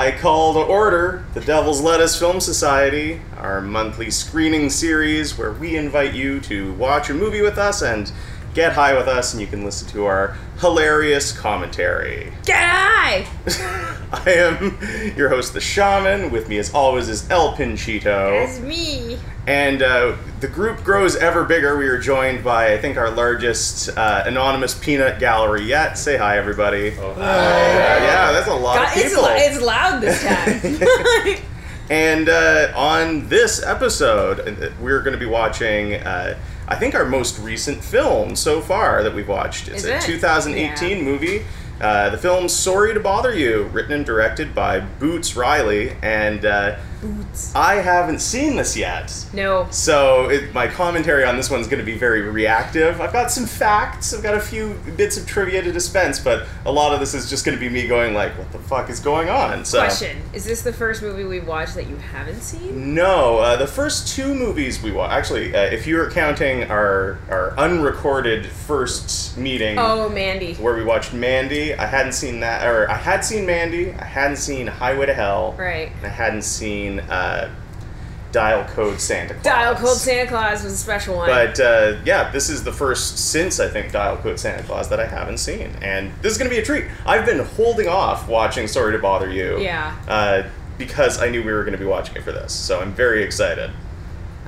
I call to order the Devil's Lettuce Film Society, our monthly screening series where we invite you to watch a movie with us and get high with us, and you can listen to our hilarious commentary. Get high! I am your host, The Shaman. With me, as always, is El Pinchito. That's me. And uh, the group grows ever bigger. We are joined by, I think, our largest uh, anonymous peanut gallery yet. Say hi, everybody. Oh, Uh, yeah, that's a lot God, of it's, people. lou- it's loud this time. And uh, on this episode, uh, we're going to be watching, uh, I think, our most recent film so far that we've watched. It's Is a it? 2018 Yeah. movie. Uh, the film Sorry to Bother You, written and directed by Boots Riley. And uh, Boots. I haven't seen this yet. No. So it, my commentary on this one's going to be very reactive. I've got some facts. I've got a few bits of trivia to dispense, but a lot of this is just going to be me going like, "What the fuck is going on?" So Question: Is this the first movie we've watched that you haven't seen? no, uh, the first two movies we watched. Actually, uh, if you were counting our our unrecorded first meeting. Oh, Mandy. Where we watched Mandy, I hadn't seen that, or I had seen Mandy, I hadn't seen Highway to Hell, Right. and I hadn't seen uh, Dial Code Santa Claus. Dial Code Santa Claus was a special one. But uh, yeah, this is the first since I think Dial Code Santa Claus that I haven't seen, and this is gonna be a treat. I've been holding off watching Sorry to Bother You, Yeah. uh, because I knew we were gonna be watching it for this, so I'm very excited.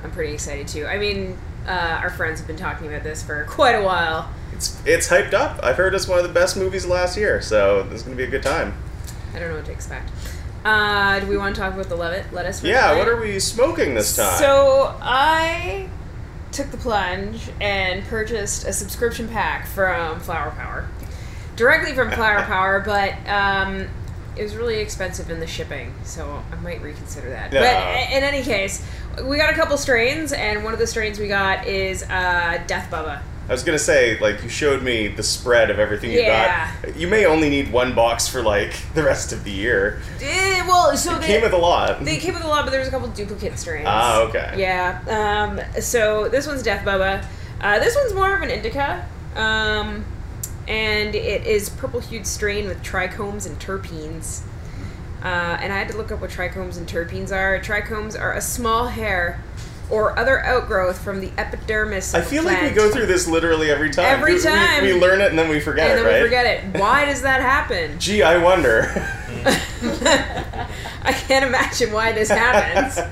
I'm pretty excited too. I mean, uh, our friends have been talking about this for quite a while. It's it's hyped up. I've heard it's one of the best movies last year, so this is gonna be a good time. I don't know what to expect. Uh, do we want to talk about the Levitt lettuce? Yeah, what are we smoking this time? So I took the plunge and purchased a subscription pack from Flower Power, directly from Flower Power, but um, it was really expensive in the shipping, so I might reconsider that. But in any case, we got a couple strains, and one of the strains we got is uh, Death Bubba. I was gonna say, like, you showed me the spread of everything you Yeah. got. You may only need one box for like the rest of the year. Well, so It they, came with a lot. They came with a lot, but there was a couple duplicate strains. Ah, okay. Yeah. Um, so this one's Death Bubba. Uh, this one's more of an indica. Um, and it is purple hued strain with trichomes and terpenes. Uh, and I had to look up what trichomes and terpenes are. Trichomes are a small hair or other outgrowth from the epidermis. I feel like we go through this literally every time. Every We- we- time. We, learn it and then we forget and it, then right? we forget it. Why does that happen? Gee, I wonder. I can't imagine why this happens.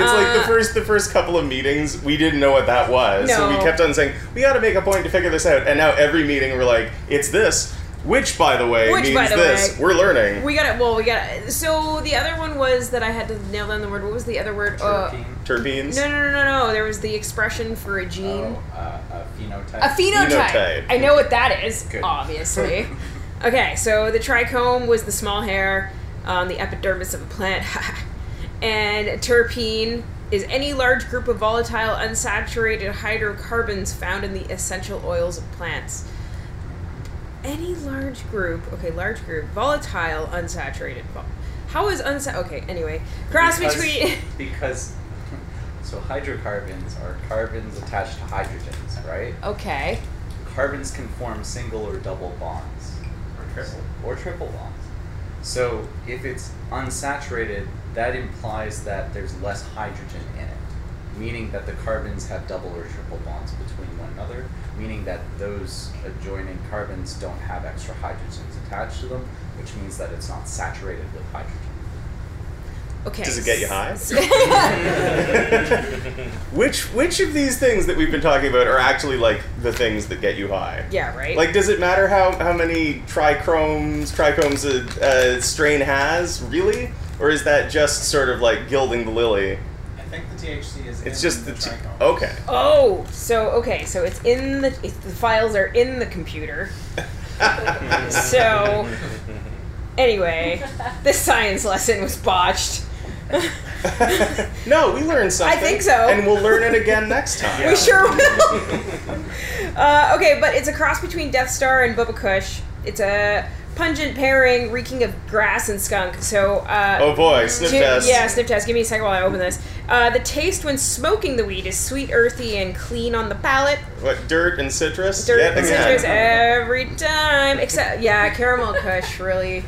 It's like the Uh, first the first couple of meetings, we didn't know what that was. So we kept on saying, we got to make a point to figure this out. And now every meeting we're like, it's this, which by the way Which, means by the this. way- we're learning. We got it. Well, we got it. So the other one was that I had to nail down the word. What was the other word? Uh, Terpene. Terpenes. no, no, no, no, no. There was the expression for a gene. Oh, uh, a phenotype. A phenotype. Phenotype. I know what that is, Good. obviously. okay, so the trichome was the small hair on the epidermis of a plant. and terpene is any large group of volatile unsaturated hydrocarbons found in the essential oils of plants. Any large group, okay, large group, volatile unsaturated. Vol- How is unsa? Okay, anyway, cross Because- between. because so hydrocarbons are carbons attached to hydrogens, right? okay. Carbons can form single or double bonds. Or triple. Or triple bonds. So if it's unsaturated, that implies that there's less hydrogen in it, meaning that the carbons have double or triple bonds between one another, meaning that those adjoining carbons don't have extra hydrogens attached to them, which means that it's not saturated with hydrogen. Okay. Does it get you high? which which of these things that we've been talking about are actually like the things that get you high? yeah, right. Like, does it matter how, how many trichromes trichomes a, a strain has, really? Or is that just sort of like gilding the lily? I think the THC is. It's in just the, the t- okay. Oh, so okay, so it's in the it's, the files are in the computer. So anyway, this science lesson was botched. no, we learned something. I think so. and we'll learn it again next time. We sure will. uh, okay, but it's a cross between Death Star and Bubba Kush. It's a pungent pairing reeking of grass and skunk. So, uh, Oh boy, sniff Ju- test. Yeah, sniff test. Give me a second while I open this. Uh, the taste when smoking the weed is sweet, earthy, and clean on the palate. What dirt and citrus? Dirt Yet and again. citrus every time. Except, yeah, caramel kush really.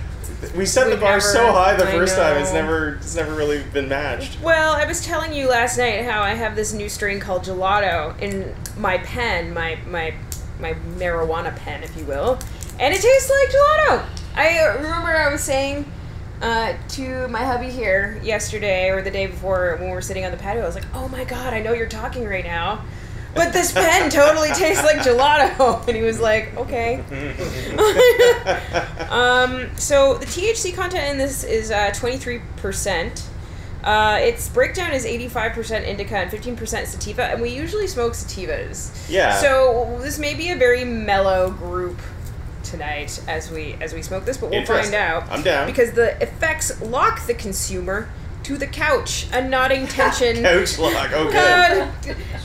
We set the bar never- so high the first time. It's never it's never really been matched. Well, I was telling you last night how I have this new strain called gelato in my pen, my my my marijuana pen, if you will, and it tastes like gelato. I remember I was saying uh, to my hubby here yesterday or the day before when we were sitting on the patio, I was like, "Oh my god, I know you're talking right now." But this pen totally tastes like gelato, and he was like, "Okay." Um, so the THC content in this is uh, 23%. Uh, its breakdown is 85% indica and 15% sativa, and we usually smoke sativas. Yeah. So this may be a very mellow group tonight as we as we smoke this, but we'll find out. I'm down. Because the effects lock the consumer to the couch, a nodding tension. Couch lock. Okay.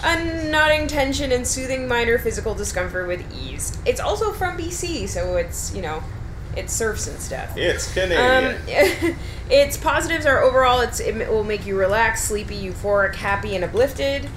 A nodding tension and soothing minor physical discomfort with ease. It's also from BC, so it's, you know, it surfs and stuff. It's Um, Canadian. its positives are overall, it's it will make you relaxed, sleepy, euphoric, happy, and uplifted.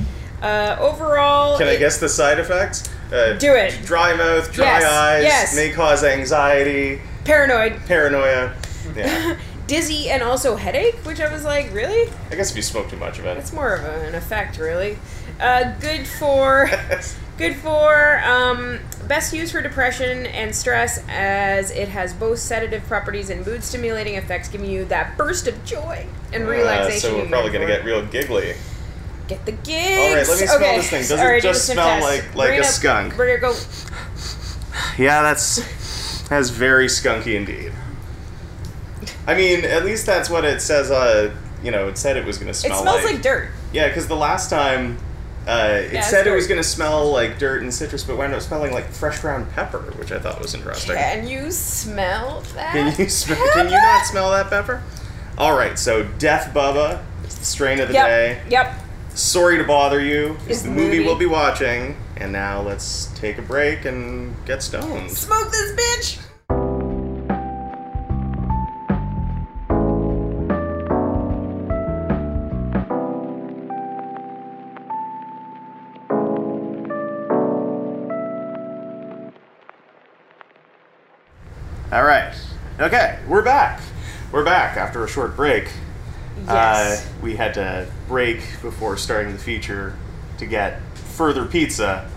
Uh, overall, Can I it- guess the side effects? Uh, Do it. Dry mouth, dry Yes, eyes, yes. may cause anxiety, Paranoid, paranoia. Yeah. dizzy, and also headache. Which I was like, really? I guess if you smoke too much of it. it's more of a- an effect, really. Uh, good for good for um, best used for depression and stress, as it has both sedative properties and mood stimulating effects, giving you that burst of joy and Uh, relaxation. so we're probably gonna for. get real giggly. Get the gigs. All right, let me smell okay. this thing. Does it right, do just smell like- like Bring a it skunk? Bring it go. Yeah, that's that's very skunky indeed. I mean, at least that's what it says. Uh, you know, it said it was gonna smell. It smells like, dirt. Yeah, because the last time uh, it Yeah, said it was going to smell like dirt and citrus, but wound up smelling like fresh ground pepper, which I thought was interesting. Can you smell that? Can you smell? Can you not smell that pepper? All right, so Death Bubba is the strain of the Yep. day. Yep. Sorry to bother you the the movie movie. we'll be watching, and now let's take a break and get stoned. Smoke this bitch. All right, okay, we're back. We're back after a short break. Yes. Uh, we had to break before starting the feature to get further pizza,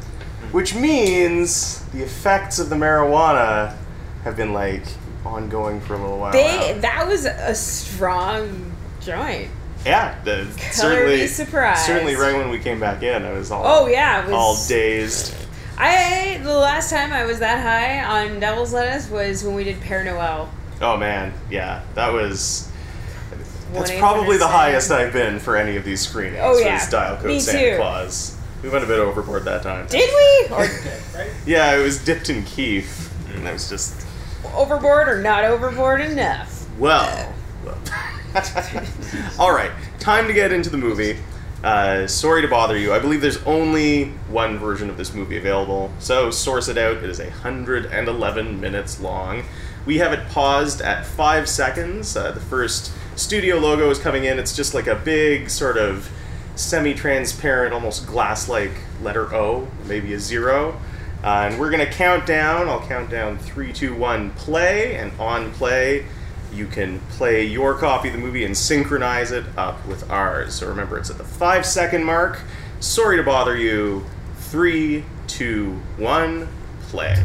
which means the effects of the marijuana have been like ongoing for a little while. they now. that was a strong joint. yeah, the, certainly, be surprised. certainly right when we came back in, I was all Oh yeah, was all dazed. I the last time I was that high on Devil's Lettuce was when we did Père Noël. Oh man, yeah, that was. That's probably the highest I've been for any of these screenings. Oh, yeah. was Dial Code Me Santa too. Claus. We went a bit overboard that time. Did we? Or Yeah, it was dipped in Kief, and that was just overboard or not overboard enough? well. All right, time to get into the movie. Uh, sorry to bother you. I believe there's only one version of this movie available, so source it out. It is 111 minutes long. We have it paused at five seconds. Uh, the first studio logo is coming in. It's just like a big sort of semi-transparent, almost glass-like letter O, maybe a zero. Uh, and we're gonna count down. I'll count down three, two, one, play, and on play, you can play your copy of the movie and synchronize it up with ours. So remember, it's at the five second mark. Sorry to bother you. Three, two, one, play.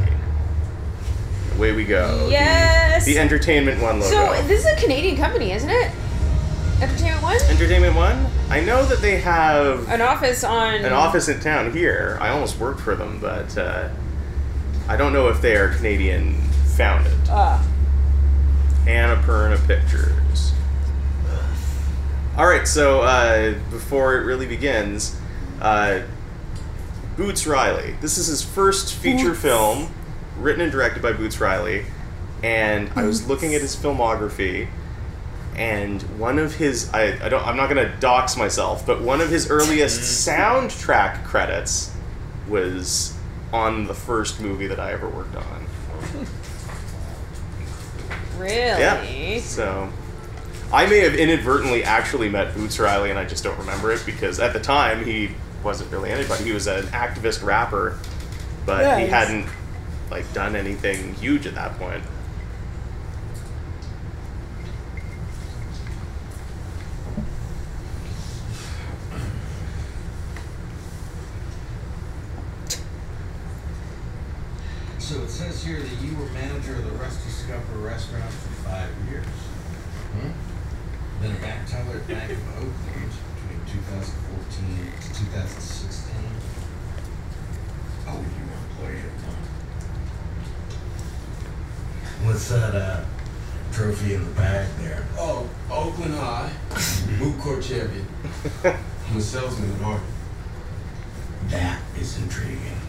Away we go. The- Yes. The, Entertainment One logo. So this is a Canadian company, isn't it? Entertainment One. Entertainment One? I know that they have An office on an office in town here. I almost worked for them, but uh, I don't know if they are Canadian founded. Uh, Annapurna Pictures. All right, so uh, before it really begins, uh, Boots Riley. This is his first feature Boots. film, written and directed by Boots Riley. And I was looking at his filmography, and one of his I, I don't I'm not gonna dox myself, but one of his earliest mm-hmm. soundtrack credits was on the first movie that I ever worked on. Really? Yeah. So I may have inadvertently actually met Boots Riley, and I just don't remember it because at the time he wasn't really anybody. He was an activist rapper, but he hadn't like done anything huge at that point. So it says here that you were manager of the Rusty Scupper restaurant for five years. Hmm? Then a back teller at Bank of Oakland between 2014 to 2016. Oh, you were employee at one. What's that uh, trophy in the bag there? Oh, Oakland High, moot court champion. I'm a salesman at heart. That is intriguing.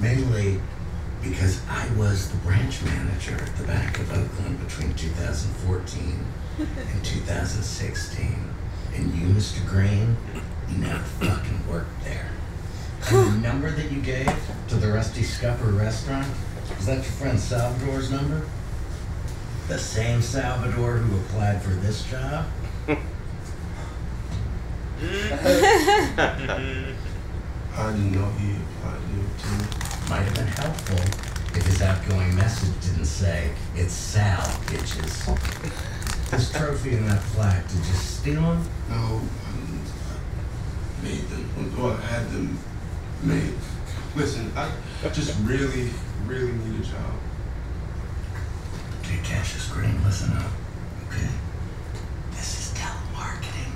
Mainly because I was the branch manager at the Bank of Oakland between 2014 and 2016. And you, Mr. Green, you never fucking worked there. And the number that you gave to the Rusty Scupper restaurant, is that your friend Salvador's number? The same Salvador who applied for this job? I didn't know he applied to too. Might have been helpful if his outgoing message didn't say, it's Sal, bitches. this trophy and that plaque, did you steal them? No, I didn't. I made them. Well, I had them made. Listen, I just really, really need a job. Okay, Cassius Green, listen up. Okay? This is telemarketing.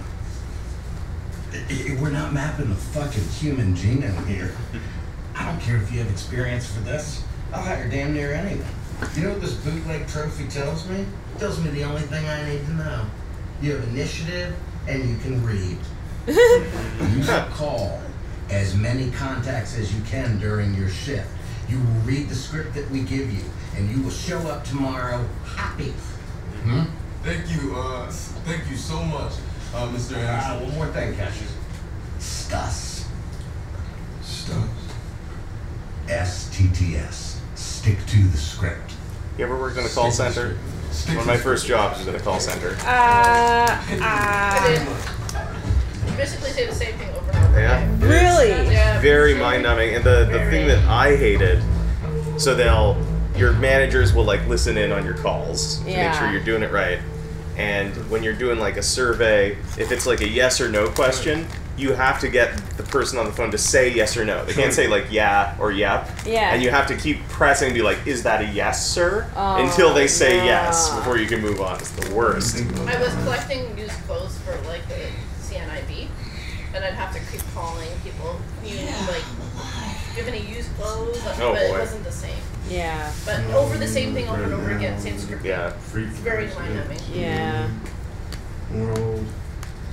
I- I- We're not mapping the fucking human genome here. I don't care if you have experience for this. I'll hire damn near anyone. You know what this bootleg trophy tells me? It tells me the only thing I need to know. You have initiative and you can read. You will call as many contacts as you can during your shift. You will read the script that we give you, and you will show up tomorrow happy. Hmm? Thank you, uh, thank you so much, uh, Mr. Ah, Anderson. one more thing, Cassius. Stus. Stuff. S-T-T-S. Stick to the script. You ever worked in a call center? One of my first jobs was in a call center. Uh, uh, did. You basically say the same thing over and over Yeah. again. really? Yeah. Very mind numbing. And the, the thing that I hated, so they'll, your managers will like listen in on your calls to make sure you're doing it right. And when you're doing like a survey, if it's like a yes or no question, you have to get the person on the phone to say yes or no. They can't say like yeah or yep. Yeah. And you have to keep pressing and be like, is that a yes, sir? Oh, Until they oh, say no. yes before you can move on. It's the worst. I was collecting used clothes for like the CNIB, and I'd have to keep calling people. You like, do you have any used clothes? Oh, but boy. it wasn't the same. Yeah. But over the same thing over and over again, same script. Yeah. Free It's very mind numbing. Yeah. World.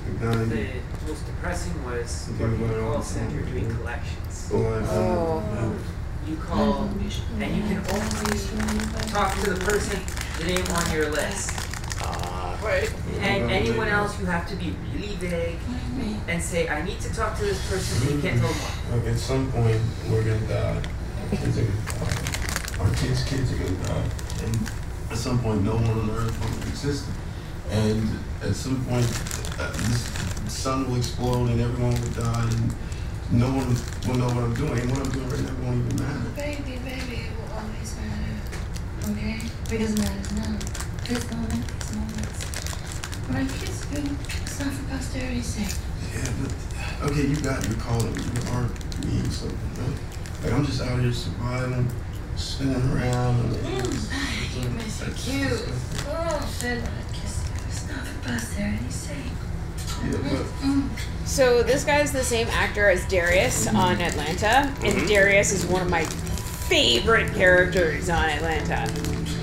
Ignited. The most depressing was Okay, working in a call center doing collections. Oh. You call and you can only talk to the person, the name on your list. Uh, Right. And anyone else, you have to be really vague and say, I need to talk to this person, and you can't tell them why. Like at some point, we're gonna die. Our kids are gonna die. Our kids' kids are gonna die. And at some point, no one on earth will exist. And at some point, uh, this sun will explode and everyone will die. And no one will know what I'm doing. And what I'm doing right now won't even matter. Baby, baby, it will always matter. Okay? Because it matters now. This moment, these moments. But I kiss you. It's not for posterity's sake. Yeah, but okay, you got your calling. You are mean something. Right? Like I'm just out here surviving, spinning around. And, Mm, you miss it cute. Oh, shit. I kiss you. It's not for posterity's sake. yeah, but Mm. So this guy's the same actor as Darius on Atlanta, and Mhm. Darius is one of my favorite characters on Atlanta.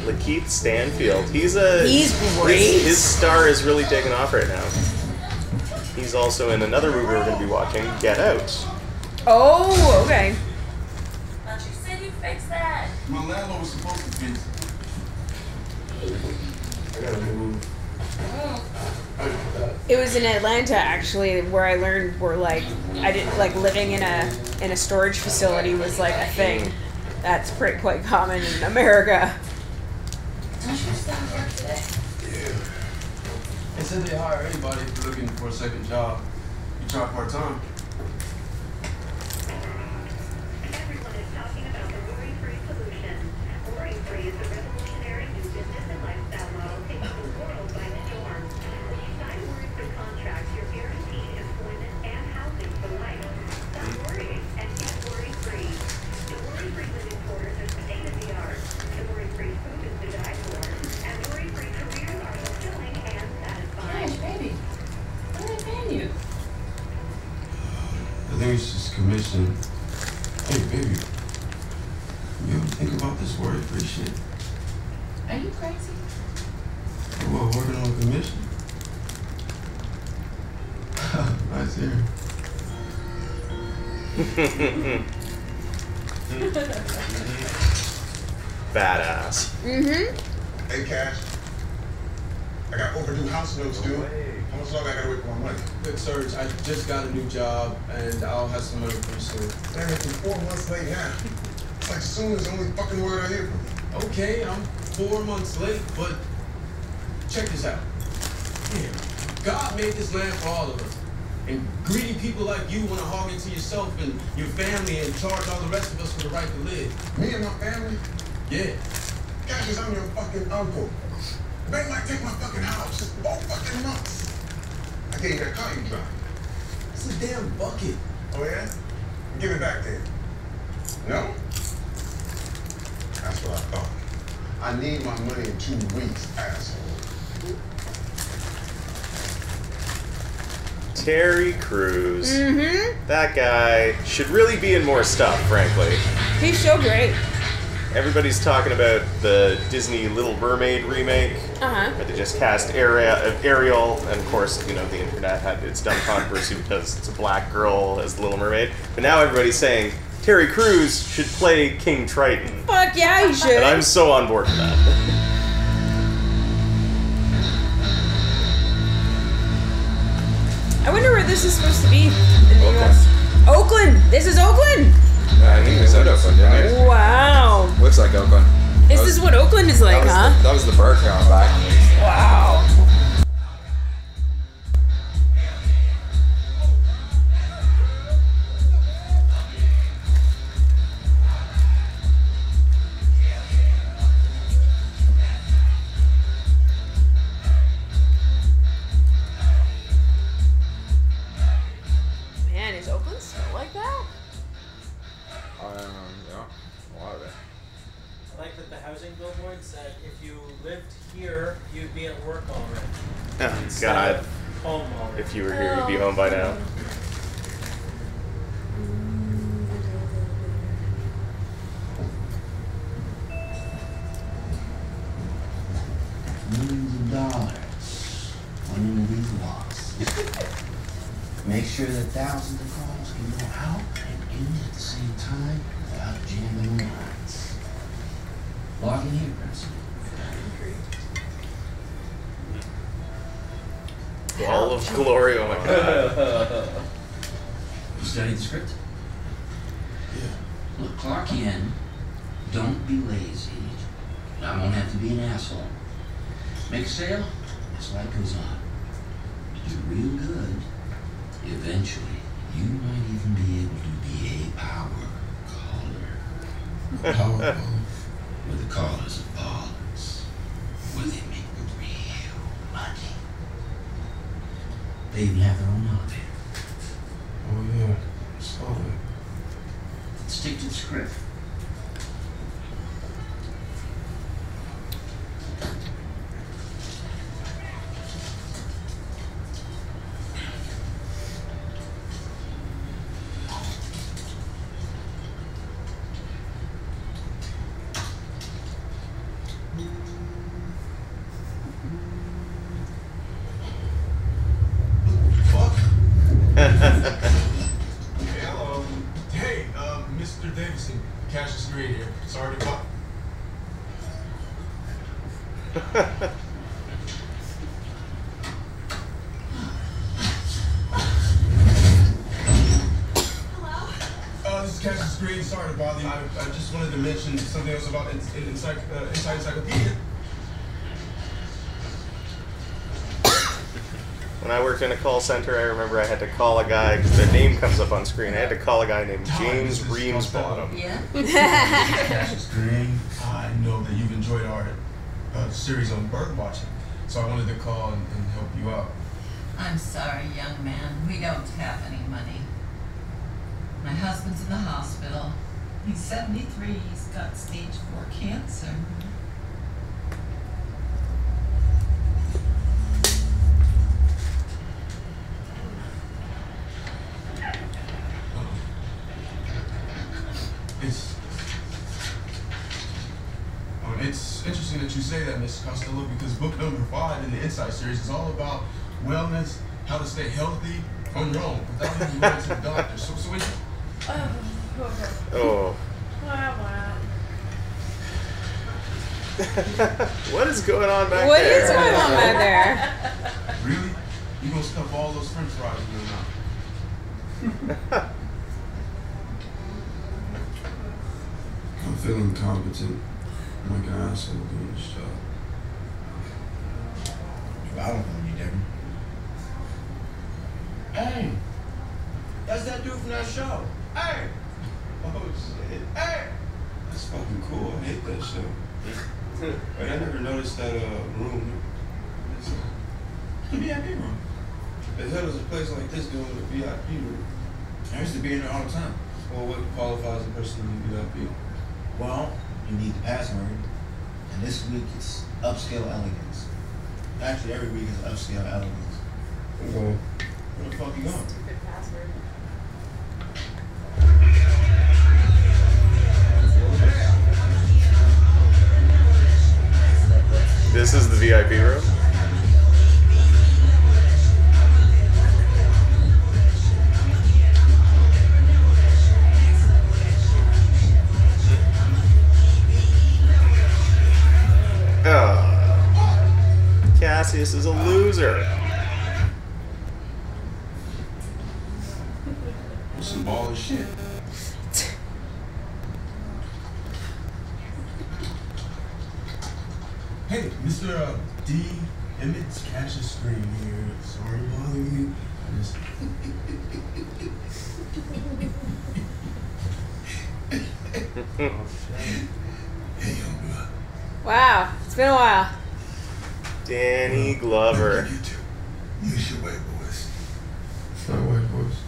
Lakeith Stanfield. He's a He's great. His, his star is really taking off right now. He's also in another movie we're going to be watching, Get Out. Oh, okay. But you said you fixed that. my landlord was supposed to fix. I gotta move. It was in Atlanta actually where I learned where like I didn't like living in a in a storage facility was like a thing that's pretty quite common in America. Don't you you start work today? Yeah. They said they hire anybody looking for a second job. You try part time. Charge all the rest of us for the right to live. Me and my family, Yeah. Cash, I'm your fucking uncle. The bank might take my fucking house. Four fucking months. I gave you that car you drive. It's a damn bucket. Oh, yeah? Give it back then. No? That's what I thought. I need my money in two weeks, asshole. Terry Crews. Mm-hmm. That guy should really be in more stuff, frankly. He's so great. Everybody's talking about the Disney Little Mermaid remake, Uh-huh. where they just cast uh, Ariel, and of course, you know, the internet had its dumb controversy because it's a black girl as the Little Mermaid. But now everybody's saying Terry Crews should play King Triton. Fuck yeah, he should. And I'm so on board with that. this is supposed to be in the U.S. Oakland. This is Oakland. Yeah, I think we said Oakland, didn't we? Wow. Looks like Oakland. Is this what Oakland is like, that huh? The, that was the bird going back. Wow. Yeah. In. Don't be lazy. I won't have to be an asshole. Make a sale, this light goes on. Do real good. Eventually, you might even be able to be a power caller. Power with the callers of ballers. Where they make real money. They even have their own elevator. Oh, yeah. Saw the script. Worked in a call center, I remember I had to call a guy because their name comes up on screen. I had to call a guy named James Reamsbottom. Yeah? Cassius Green, I know that you've enjoyed our uh, series on bird watching, so I wanted to call and, and help you out. I'm sorry, young man. We don't have any money. My husband's in the hospital. He's 73. He's got stage 4 cancer. It's um, it's interesting that you say that, Miss Costello, because book number five in the Insight series is all about wellness, how to stay healthy on your own without even going to the doctor. So, so it's, Oh. Wow, oh. wow. what is going on back What What is going on back there? really, you gonna stuff all those French fries in your mouth? I'm feeling competent, like an asshole doing this job. I don't know you, Devin. Hey, that's that dude from that show. Hey, Oh shit. hey. That's fucking cool. I hate that show. Wait, I never noticed that uh, room. It's, The VIP room. the hell does a place like this go in a VIP room? I used to be in there all the time. Well, what qualifies a person to be VIP? Well, you need the password, and this week it's upscale elegance. Actually, every week is upscale elegance. Well, Where the fuck you going? Stupid password. This is the VIP room. Cassius is a loser. that's some baller shit. Hey, Mr. Uh, D. Emmett's Cassius Green here. Sorry to bother you. I just. Wow, it's been a while. Danny Glover. you Use your white voice. My white voice.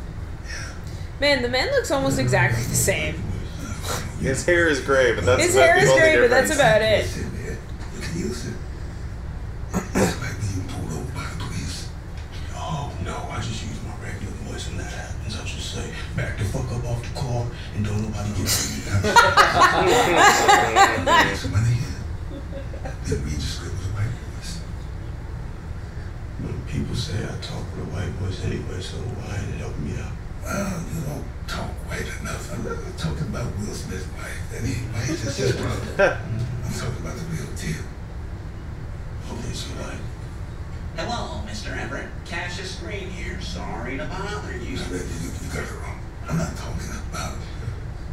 Man, the man looks almost exactly the same. His hair is gray, but that's His about hair the is only gray, but that's about it. Listen, man, you can use it. It's like being pulled over by the police. Oh no, I just use my regular voice when that happens. I just say, back the fuck up off the car and don't nobody get me. Somebody here. Then read your script with a white voice. When people say I talk with a white voice anyway, so why ain't it helping me out? Well, you don't talk white enough. I'm not talking about Will Smith's wife. That ain't white. That's his brother. I'm talking about the real deal. Okay, so like, Hello, Mr. Everett. Cassius Green here. Sorry to bother you. You, you, you got it wrong. I'm not talking about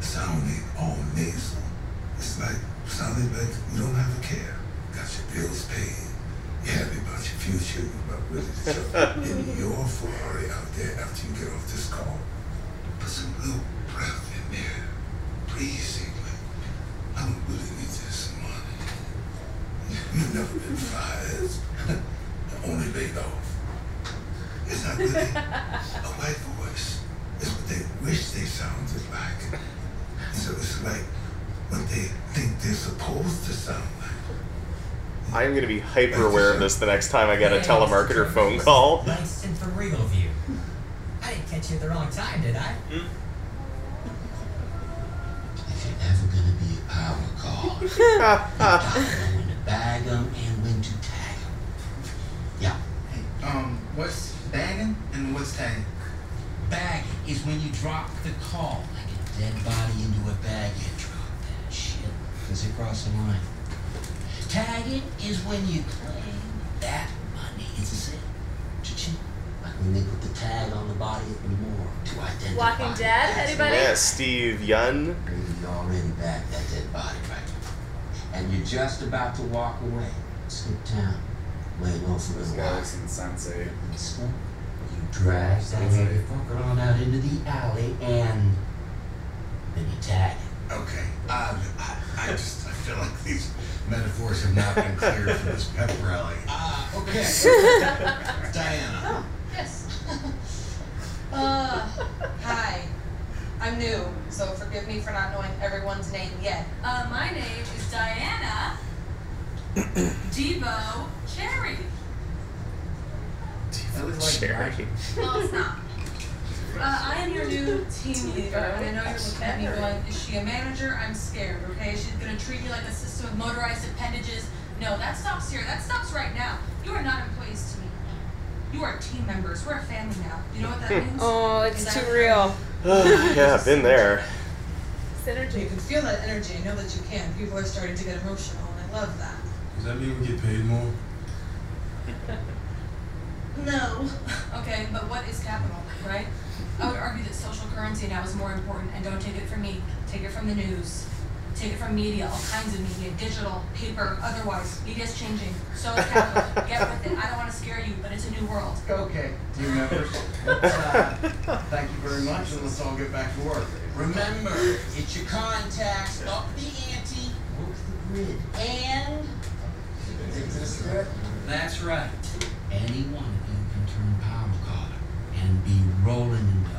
sounding all nasal. It's like sounding like you don't have a care. Got your bills paid. You're happy about your future. You're about ready to jump in your Ferrari out there after you get off this call. Put some real breath in there. Breathe, England. I don't really need this money. You've never been fired. Only laid off. It's not really a white voice. It's what they wish they sounded like. So it's like what they think they're supposed to sound like. I'm going to be hyper aware of this the next time I get a telemarketer phone call. Langston from Regalview. I didn't catch you at the wrong time, did I? If you're ever gonna be a power call, you gotta know when to bag them and when to tag them. Yeah. Hey, um, what's bagging and what's tagging? Bagging is when you drop the call, like a dead body into a bag. You drop that shit because it crossed the line. Tagging is when you claim that money is a sin. Cha-ching. Like when they put the tag on the body at the morgue to identify. Walking Dead? Anybody? Yeah, Steve Yeun. You already bagged that dead body, right? And you're just about to walk away. Skip town. lay low for This a guy while. is insensate. Listen, you drag that motherfucker on out into the alley and then you tag it. Okay, um, I, I just I feel like these metaphors have not been cleared for this pep rally. Uh, okay. Diana. Yes. uh, hi. I'm new, so forgive me for not knowing everyone's name yet. Uh, my name is Diana Devo Cherry. DeBauchery. Well, it's not. Uh, I am your new team leader, and I know you're looking at me going, is she a manager? I'm scared, okay? She's gonna treat you like a system of motorized appendages. No, that stops here. That stops right now. You are not employees to me. You are team members. We're a family now. You know what that means? Oh, it's Is too real. yeah, I've been there. Synergy. You can feel that energy. I know that you can. People are starting to get emotional, and I love that. Does that mean we get paid more? No. Okay, but what is capital, right? I would argue that social currency now is more important, and don't take it from me. Take it from the news. Take it from media, all kinds of media, digital, paper, otherwise. Media's changing. So is capital. Get with it. I don't want to scare you, but it's a new world. Okay, team members, let's, uh, thank you very much, and let's all get back to work. Remember, get your contacts, up the ante, work the grid, and stick to the script. That's right. Any one of you can turn power caller and be rolling in dough.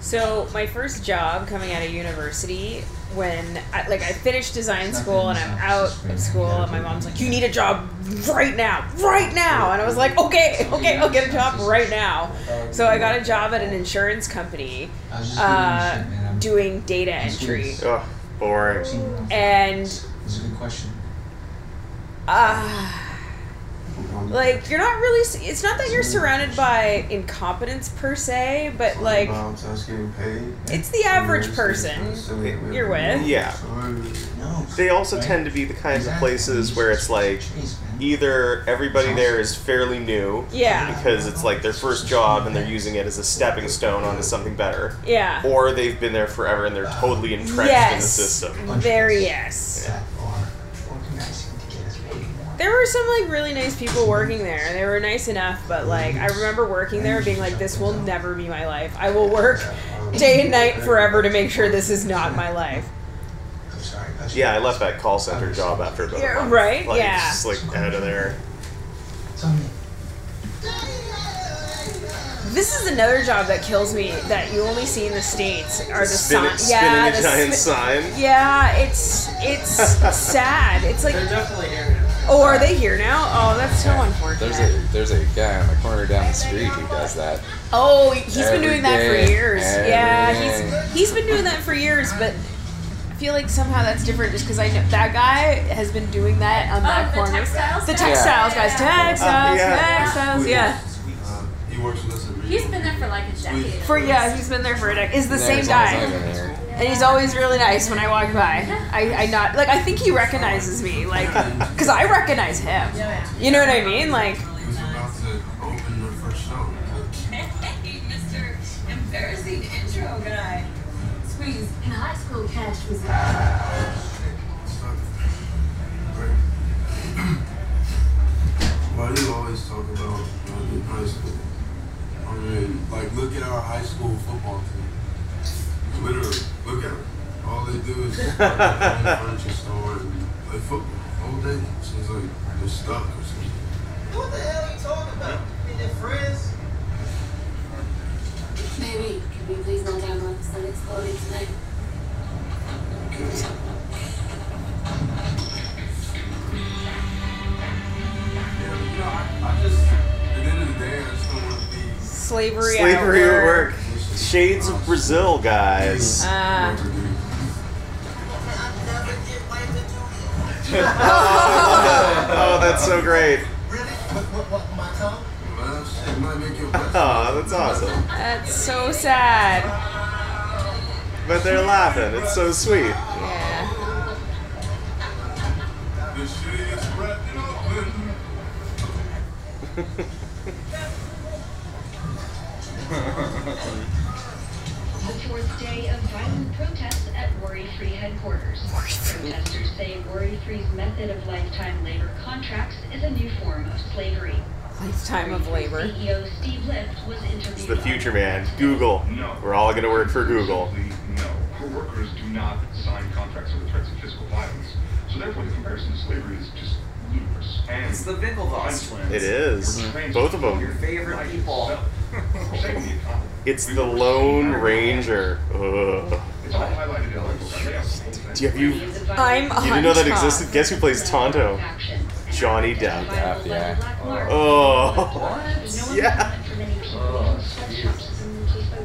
So my first job coming out of university, when I, like I finished design school and I'm out of school, and my mom's like, "You need a job right now, right now," and I was like, "Okay, okay, I'll get a job right now." So I got a job at an insurance company, uh, doing data entry, Ugh, boring. and It's a good question. uh, like you're not really it's not that you're surrounded by incompetence per se, but like Moms, I was getting it's the average person you're with. Yeah. They also tend to be the kinds of places where it's like either everybody there is fairly new, Yeah. because it's like their first job and they're using it as a stepping stone onto something better, Yeah. or they've been there forever and they're totally entrenched in the Yes. system. Very yes. There were some like really nice people working there. They were nice enough, but like I remember working there being like, this will never be my life. I will work day and night forever to make sure this is not my life. Yeah, I left that call center job after about a Yeah, month. right? Like, Yeah. Just like out of there. This is another job that kills me that you only see in the states are the Spinning- sign. Yeah, spinning a the giant spin- sign. Yeah, it's it's sad. It's like They're definitely here. oh, are they here now? Oh, that's so unfortunate. There's a there's a guy on the corner down the street who does that. Oh, he's been Every doing that for years. every Yeah, day. he's he's been doing that for years, but I feel like somehow that's different just because I know that guy has been doing that on that Oh, the corner. textiles the guy? textiles guys, Yeah. textiles, Uh, yeah. textiles, yeah. He works with us at He's been there for like a decade. For yeah, he's been there for a decade. Is the Yeah, same as long as guy, I've been here. and he's always really nice when I walk by. I I not like I think he recognizes me, like because I recognize him. You know what I mean? Like school, cash Why do you always talk about uh, in high school? I mean, like, look at our high school football team. Literally, look at them. All they do is park at the furniture store and play football all day. Seems like they're stuck or something. What the hell are you talking about? You their friends? Maybe. can we please not talk about the sun exploding tonight? Slavery. Slavery at at work. work. Shades of Brazil, guys. Uh, oh, that's so great. Oh, that's awesome. that's so sad. But they're laughing. It's so sweet. Yeah. The shittiest rap in Oakland. The fourth day of violent protests at Worry Free headquarters. Protesters say Worry Free's method of lifetime labor contracts is a new form of slavery. Lifetime of labor. CEO Steve Lift was interviewed. It's the future, man. Google. No. We're all gonna work for Google. No. Her workers do not sign contracts under threats of physical violence. So therefore, the comparison to slavery is just ludicrous. And It's the Winklevoss twins. It is. We're trained Both of them. your favorite people. Saving the. It's the Lone Ranger. Ugh. It's all highlighted in. Do you, have you, I'm you didn't know that existed? Guess who plays Tonto? Johnny Depp. Depp, yeah. Oh. Yeah. For many people, sweatshops has been replaced by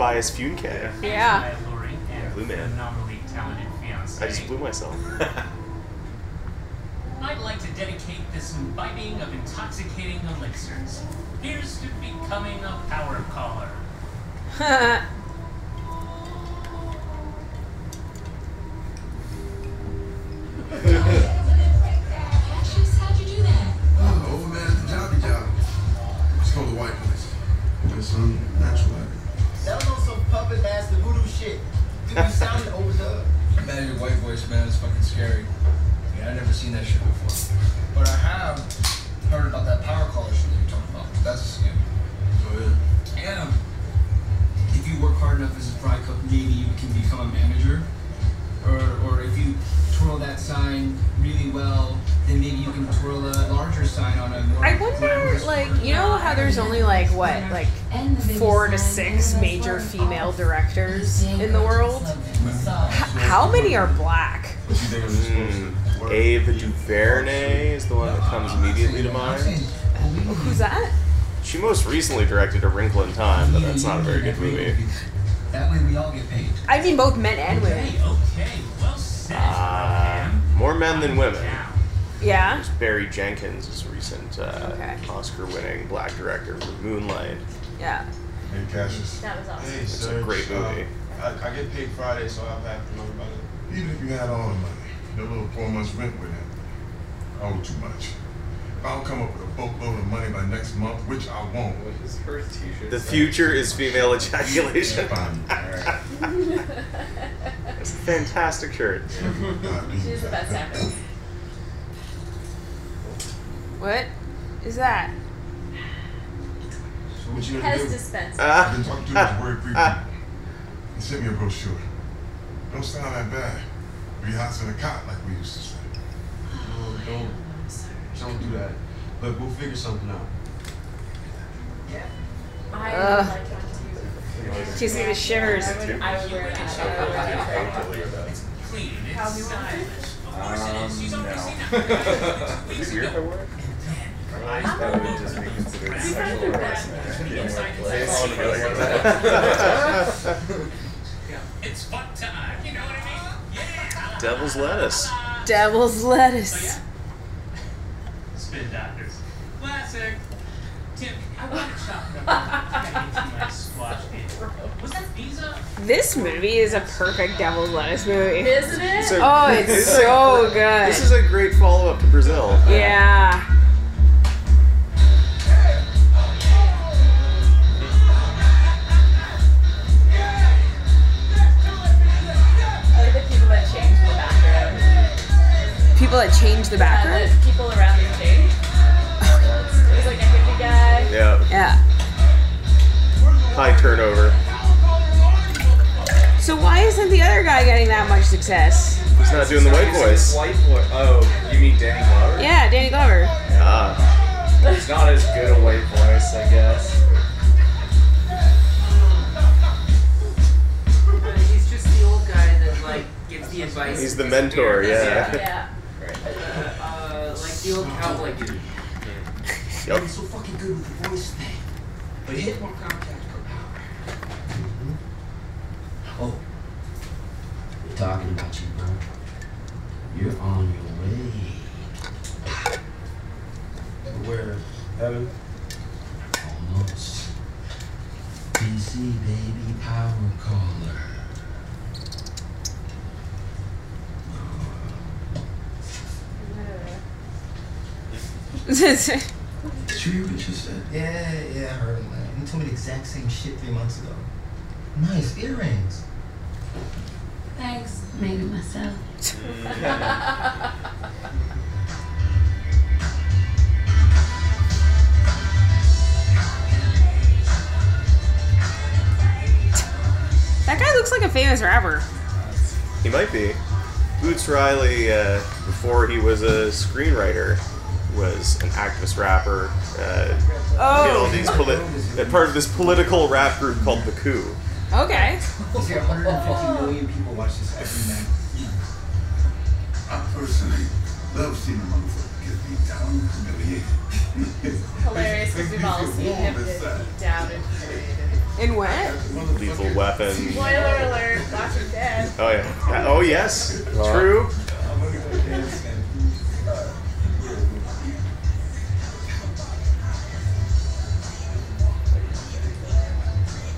fervor. It's Tobias Funke. Yeah. My Blue man. phenomenally talented fiance. I just blew myself. I'd like to dedicate this imbibing of intoxicating elixirs. Here's to becoming a power caller. directed A Wrinkle in Time, but that's not a very good movie. That way we all get paid. I mean, both men and women. Okay, okay, well said. Uh, more men than women. Yeah. There's Barry Jenkins is a recent uh, Okay. Oscar-winning black director for Moonlight. Yeah. Hey, Cassius. That was awesome. Hey, It's a great movie. Uh, I, I get paid Friday, so I'll have to know about it. Even if you had all the money, the little four months rent with him, I owe too much. If I don't come up with a boatload of money by next month, which I won't. What is her t-shirt? The future is female ejaculation. Fine. It's a fantastic shirt. She's the best ever. What is that? So what you gonna Has do? dispenser. Ah. I've been talking to this word free. He ah. sent me a brochure. Don't sound that bad. Be house in a cot like we used to say. Oh, no, don't. Don't that. But we'll figure something out. I Ugh. would like that too. Do you see the shivers? I would, I would wear that. I would wear that. It's clean, How do you want stylish. Of course it is. She's Um, already no. seen that Is it weird if I ago. wore it? I That would just be considered sexual harassment. Being Inside workplace. and Like outside. that. It's fun time, you know what I mean? Yeah. Devil's lettuce. Devil's lettuce. This movie is a perfect Devil's Lettuce movie. Isn't it? Oh, so, oh, it's so a, good. This is a great follow up to Brazil. Yeah. People that change the background. Yeah, the people around them change. There's like a hippie guy. Yeah. Yeah. High turnover. So why isn't the other guy getting that much success? He's not doing the white voice. White voice. Oh, you mean Danny Glover? Yeah, Danny Glover. Ah. He's not as good a white voice, I guess. He's just the old guy that like gives the advice. He's the mentor, experience. yeah. Uh, uh, like the old cowboy dude. Yep. He's so fucking good with the voice thing. But he hit more contact per power. Oh. We're talking about you, bro. You're on your way. Where? Heaven? Almost. PC baby power caller. True, you what you said? Yeah, yeah, I heard him, man. He told me the exact same shit three months ago. Nice earrings. Thanks. Made it myself. That guy looks like a famous rapper. He might be. Boots Riley, uh, before he was a screenwriter, was an activist rapper. Uh, Oh. did all these poli- part of this political rap group called The Coup. Okay. You see 150 million people watch this every night. I personally love seeing a motherfucker get beat down and humiliated. Hilarious because we've all seen him This get side. beat down and humiliated. In what? Lethal Weapon. Spoiler alert, Walking Dead. Oh yeah. Oh yes. True.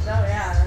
Oh yeah,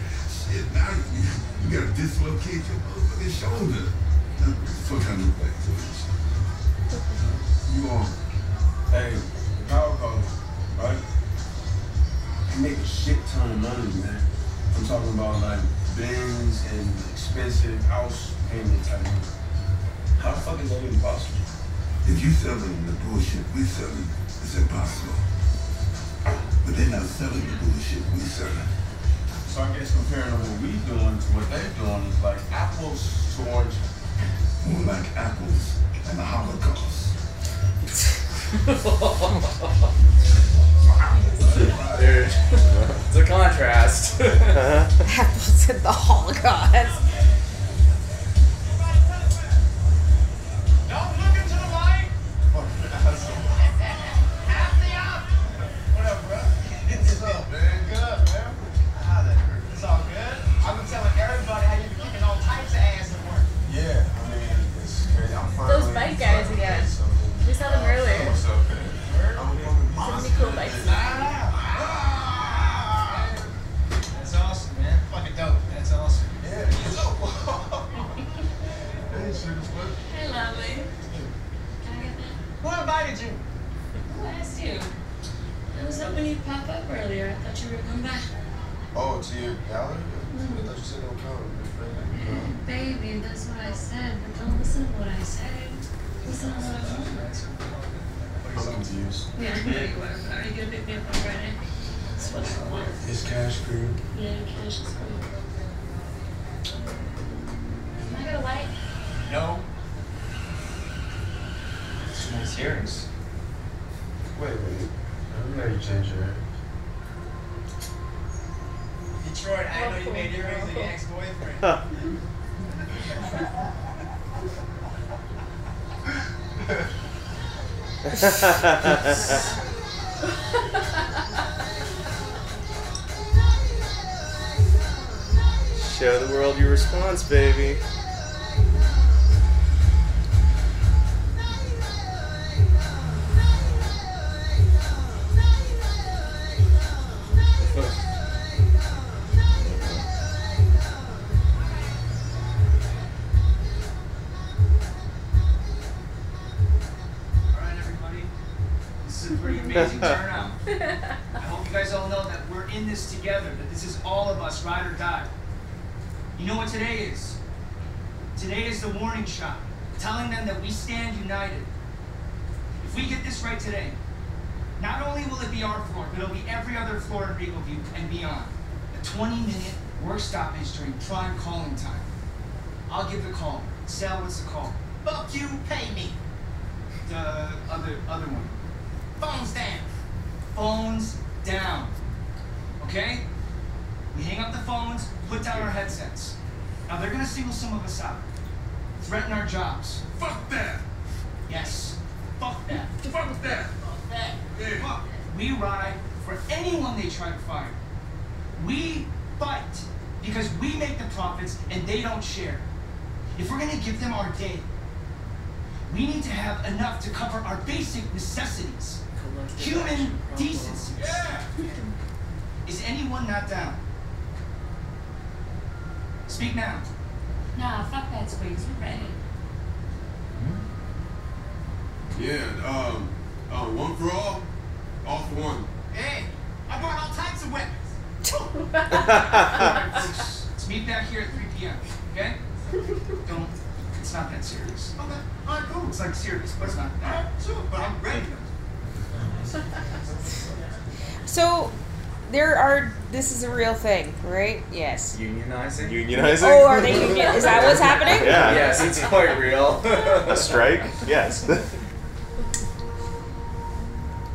Now you, you gotta dislocate your motherfucking shoulder. Fuck I look like to. You on? Hey, the power caller, right? You make a shit ton of money, man. I'm talking about like bins and expensive house payment type of How the fuck is that even possible? If you selling the bullshit we selling, it's impossible. But they're not selling the bullshit we selling. So I guess comparing what we're doing to what they're doing is like apples to oranges. More like apples and the Holocaust. Dude, it's a contrast. Apples and the Holocaust. Show the world your response, baby. stoppage during prime calling time. I'll give the call. Sal what's the call. Fuck you, pay me. The other other one. Phones down. Phones down. Okay? We hang up the phones, put down our headsets. Now they're gonna single some of us out, threaten our job, and they don't share. If we're going to give them our day, we need to have enough to cover our basic necessities, human decency. Yeah. Is anyone not down? Speak now. Nah, fuck that squeeze. You're ready. Hmm? Yeah, um, uh, one for all, all for one. Hey, I bought all types of weapons. It's not that serious. Oh, okay. All right, cool. It's like serious, but it's not that. Sure, but I'm ready. so there are this is a real thing, right? Yes. Unionizing. Unionizing. Oh, are they union? Is that what's happening? Yeah. Yes, it's quite real. a strike? Yes.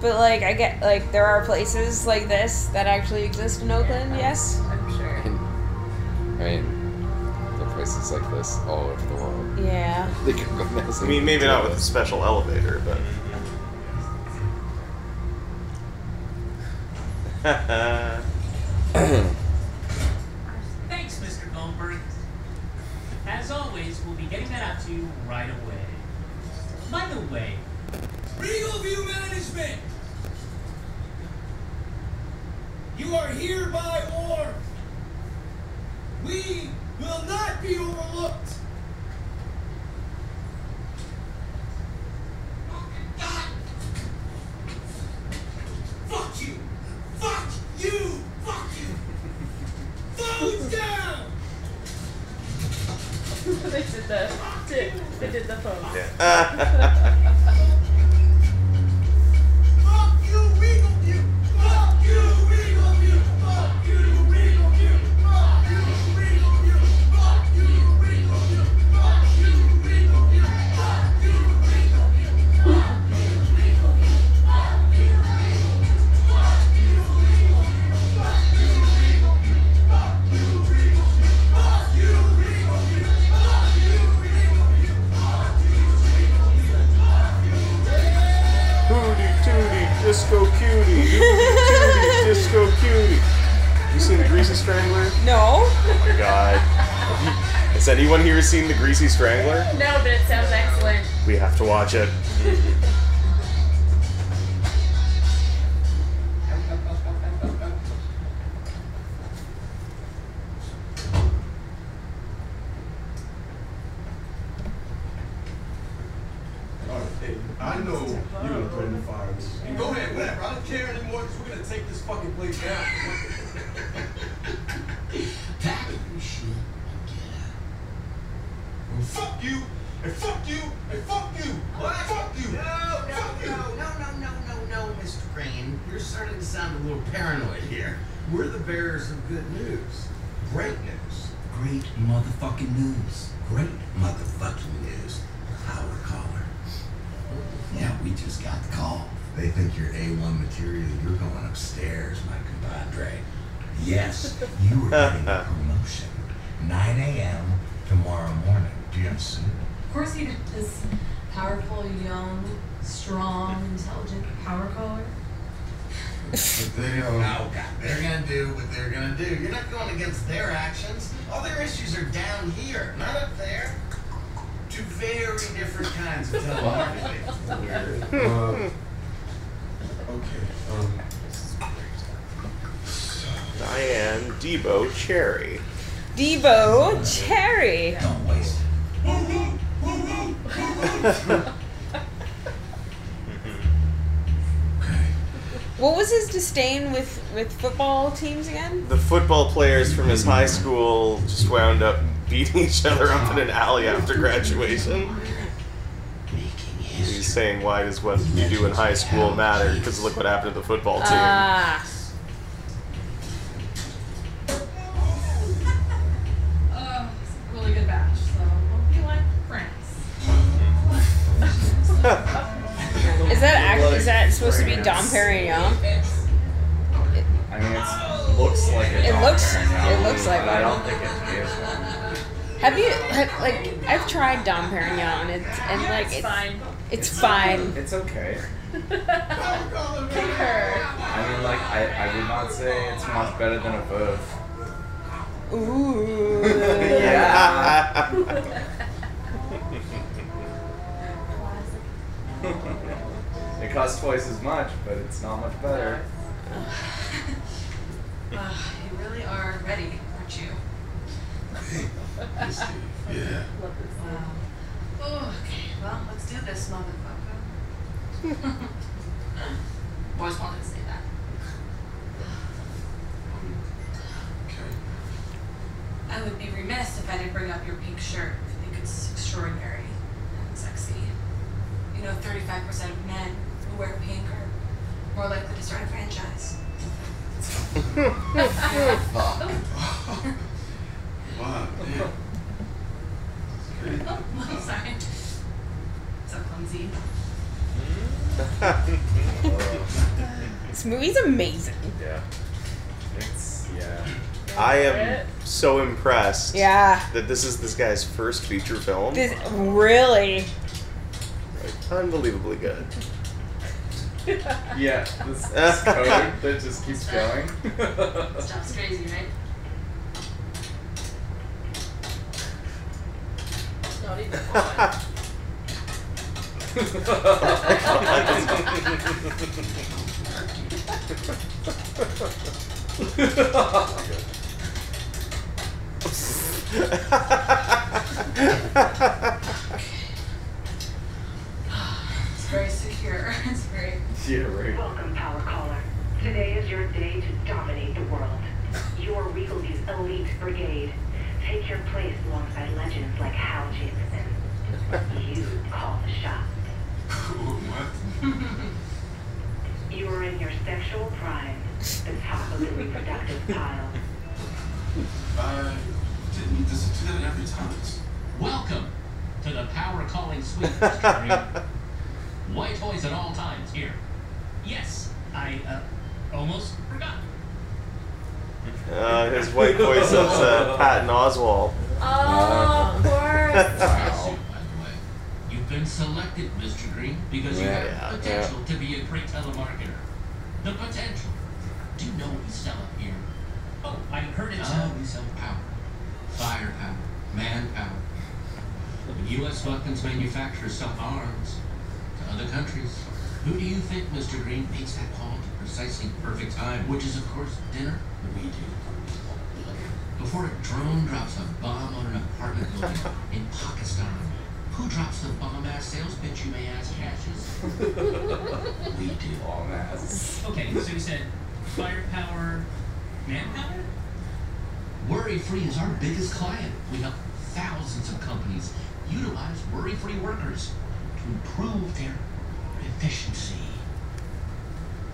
but like I get like there are places like this that actually exist in Oakland, yeah. yes? I'm sure. I mean, there are places like this all over the world. Yeah. They go I mean, maybe not with a special elevator, but. Easy Strange. Players from his high school just wound up beating each other up in an alley after graduation. He's saying, "Why does what you do in high school matter? Because look what happened to the football team." Ah. Oh, it's a really good batch. So hope you like France. Is that act, is that supposed to be Dom Perignon? I mean, it looks like a It Dom looks- Perignon, it looks like but I don't think it is one. Have you have, like I've tried Dom Perignon and it's and like it's fine. It's fine. It's okay. Concur. I mean, like, I, I would not say it's much better than a Veuve. Ooh. yeah. it costs twice as much, but it's not much better. Ah, you really are ready, aren't you? Yeah. Wow. Oh, okay, well, let's do this, motherfucker. Always wanted to say that. Okay. I would be remiss if I didn't bring up your pink shirt. I think it's extraordinary and sexy. You know, 35% of men who wear a pink are more likely to start a franchise. Wow. damn. Oh, sorry. So clumsy. This movie's amazing. Yeah. It's, yeah. I am so impressed. Yeah. That this is this guy's first feature film. This really. Like, unbelievably good. Yeah, this, this code that just keeps going. Stuff's crazy, right? Not even one. It's very secure. It's very. Yeah, right. Welcome, Power Caller. Today is your day to dominate the world. Your RegalView's elite brigade. Take your place alongside legends like Hal Jameson. You call the shots. What? you are in your sexual prime, the top of the reproductive pile. I didn't listen to that every time. Welcome to the Power Calling Suite, Mr. White toys at all times here. Yes, I uh, almost forgot. Uh, his white voice is uh, Patton Oswalt. Oh, of course. Wow. You've been selected, Mr. Green, because you Yeah. have potential to be a great telemarketer. The potential. Do you know what we sell up here? Oh, I heard it. Oh, we sell power, firepower, manpower. When U.S. weapons manufacturers sell arms to other countries, who do you think, Mr. Green, makes that call to precisely perfect time, which is, of course, dinner? We do. Before a drone drops a bomb on an apartment building in Pakistan, who drops the bomb-ass sales pitch, you may ask, Cassius? we do. Bomb-ass. Okay, so you said firepower, manpower? Worry-free is our biggest client. We help thousands of companies utilize worry-free workers to improve their efficiency.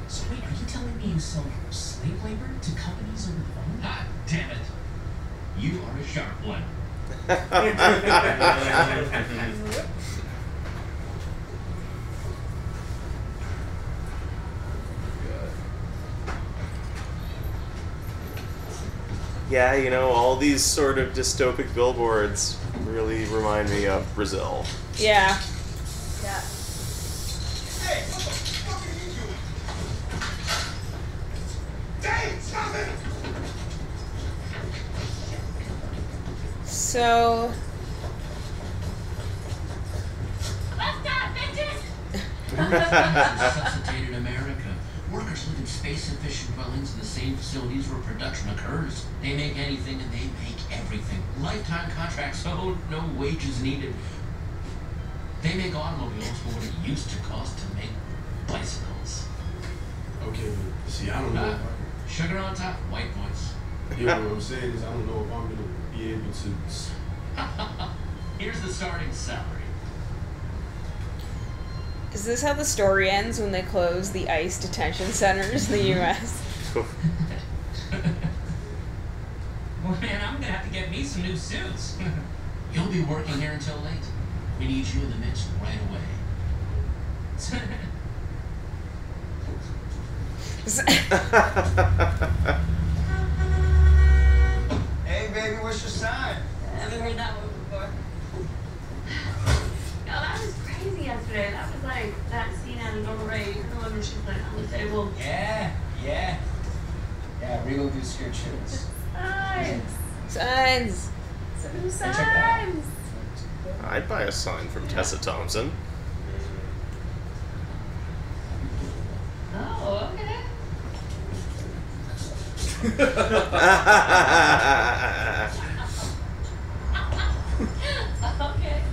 So wait, are you telling me you sell slave labor to companies over the phone? Ah, damn it. You are a sharp one. Yeah, you know, all these sort of dystopic billboards really remind me of Brazil. Yeah. Yeah. Hey, what the fuck are you doing? Dang, stop it! So Resuscitated America. Workers live in space-efficient dwellings in the same facilities where production occurs. They make anything and they make everything. Lifetime contracts, so no wages needed. They make automobiles for what it used to cost to make bicycles. Okay, see, I don't know. Uh, sugar on top, white voice. Yeah, what I'm saying is I don't know if I'm gonna be able to. Here's the starting salary. Is this how the story ends when they close the ICE detention centers in the U.S.? Well, man, I'm gonna have to get me some new suits. You'll be working here until late. We need you in the mix right away. Hey, baby, what's your sign? Haven't heard that one before. Oh, that was crazy yesterday. That was like that scene out of Norma Rae. You know when she's like on the table. Yeah, yeah. Yeah, Regal do skirt shoes. Signs. Signs. Some new Hey, check that out. signs. I'd buy a sign from Tessa Thompson. Oh, okay. Okay,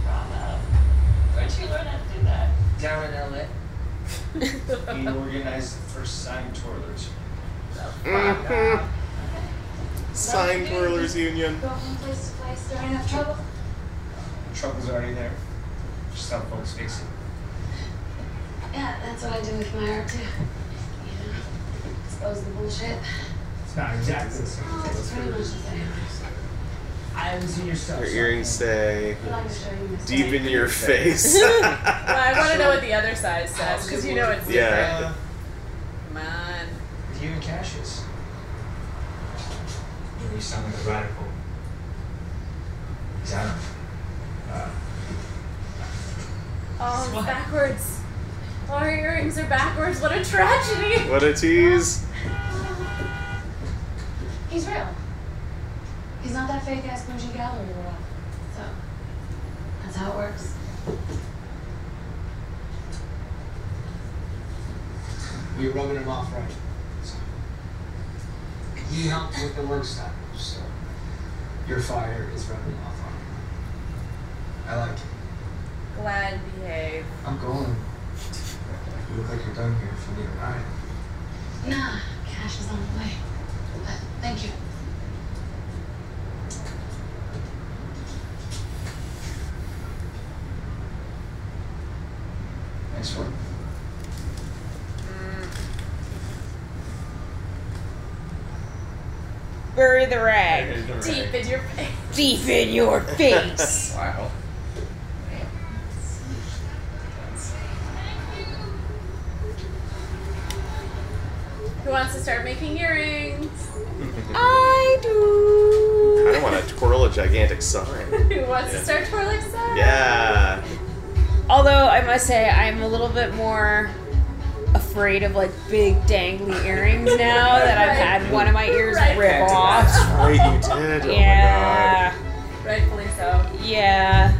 bravo. Where'd you learn how to do that? Down in LA. he organized the first sign twirlers. Mhm. Sign Twirlers Union. Go from place to place during enough trouble. The trouble's already there. Just help folks fix it. Yeah, that's what I do with my art too. You know, expose the bullshit. It's not exactly the same. Oh, it's pretty much the same. I haven't seen your stuff. Your earrings stay But I can show you this deep in your face. Well, I want to know what the other side says because you know it's Yeah. different. Come on. You and Cassius. You, you sound like a radical. He's out. Uh, Oh, it's backwards. Our earrings are backwards. What a tragedy. what a tease. He's real. He's not that fake ass bougie gallery girl. So, that's how it works. You're rubbing him off right. So, he helped with the work style, so your fire is rubbing off on him. I like it. Glad behave. I'm going. You look like you're done here if you need a ride. Nah, cash is on the way. But thank you. Nice work. Bury the rag. Deep in your face. Deep in your face. Wow. Who wants to start making earrings? I do. I don't want to twirl a gigantic sign. Who wants Yeah. to start twirling signs? Yeah. Although I must say I'm a little bit more afraid of like big dangly earrings now that I've had one of my ears Right. rip off. Right, you did. Oh yeah. Rightfully so. Yeah.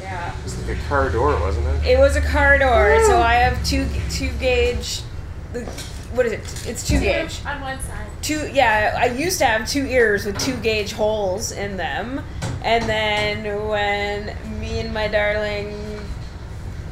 Yeah. It was like a car door, wasn't it? It was a car door, so I have two two gauge. The, what is it? It's two gauge. On one side. Two. Yeah, I used to have two ears with two gauge holes in them, and then when me and my darling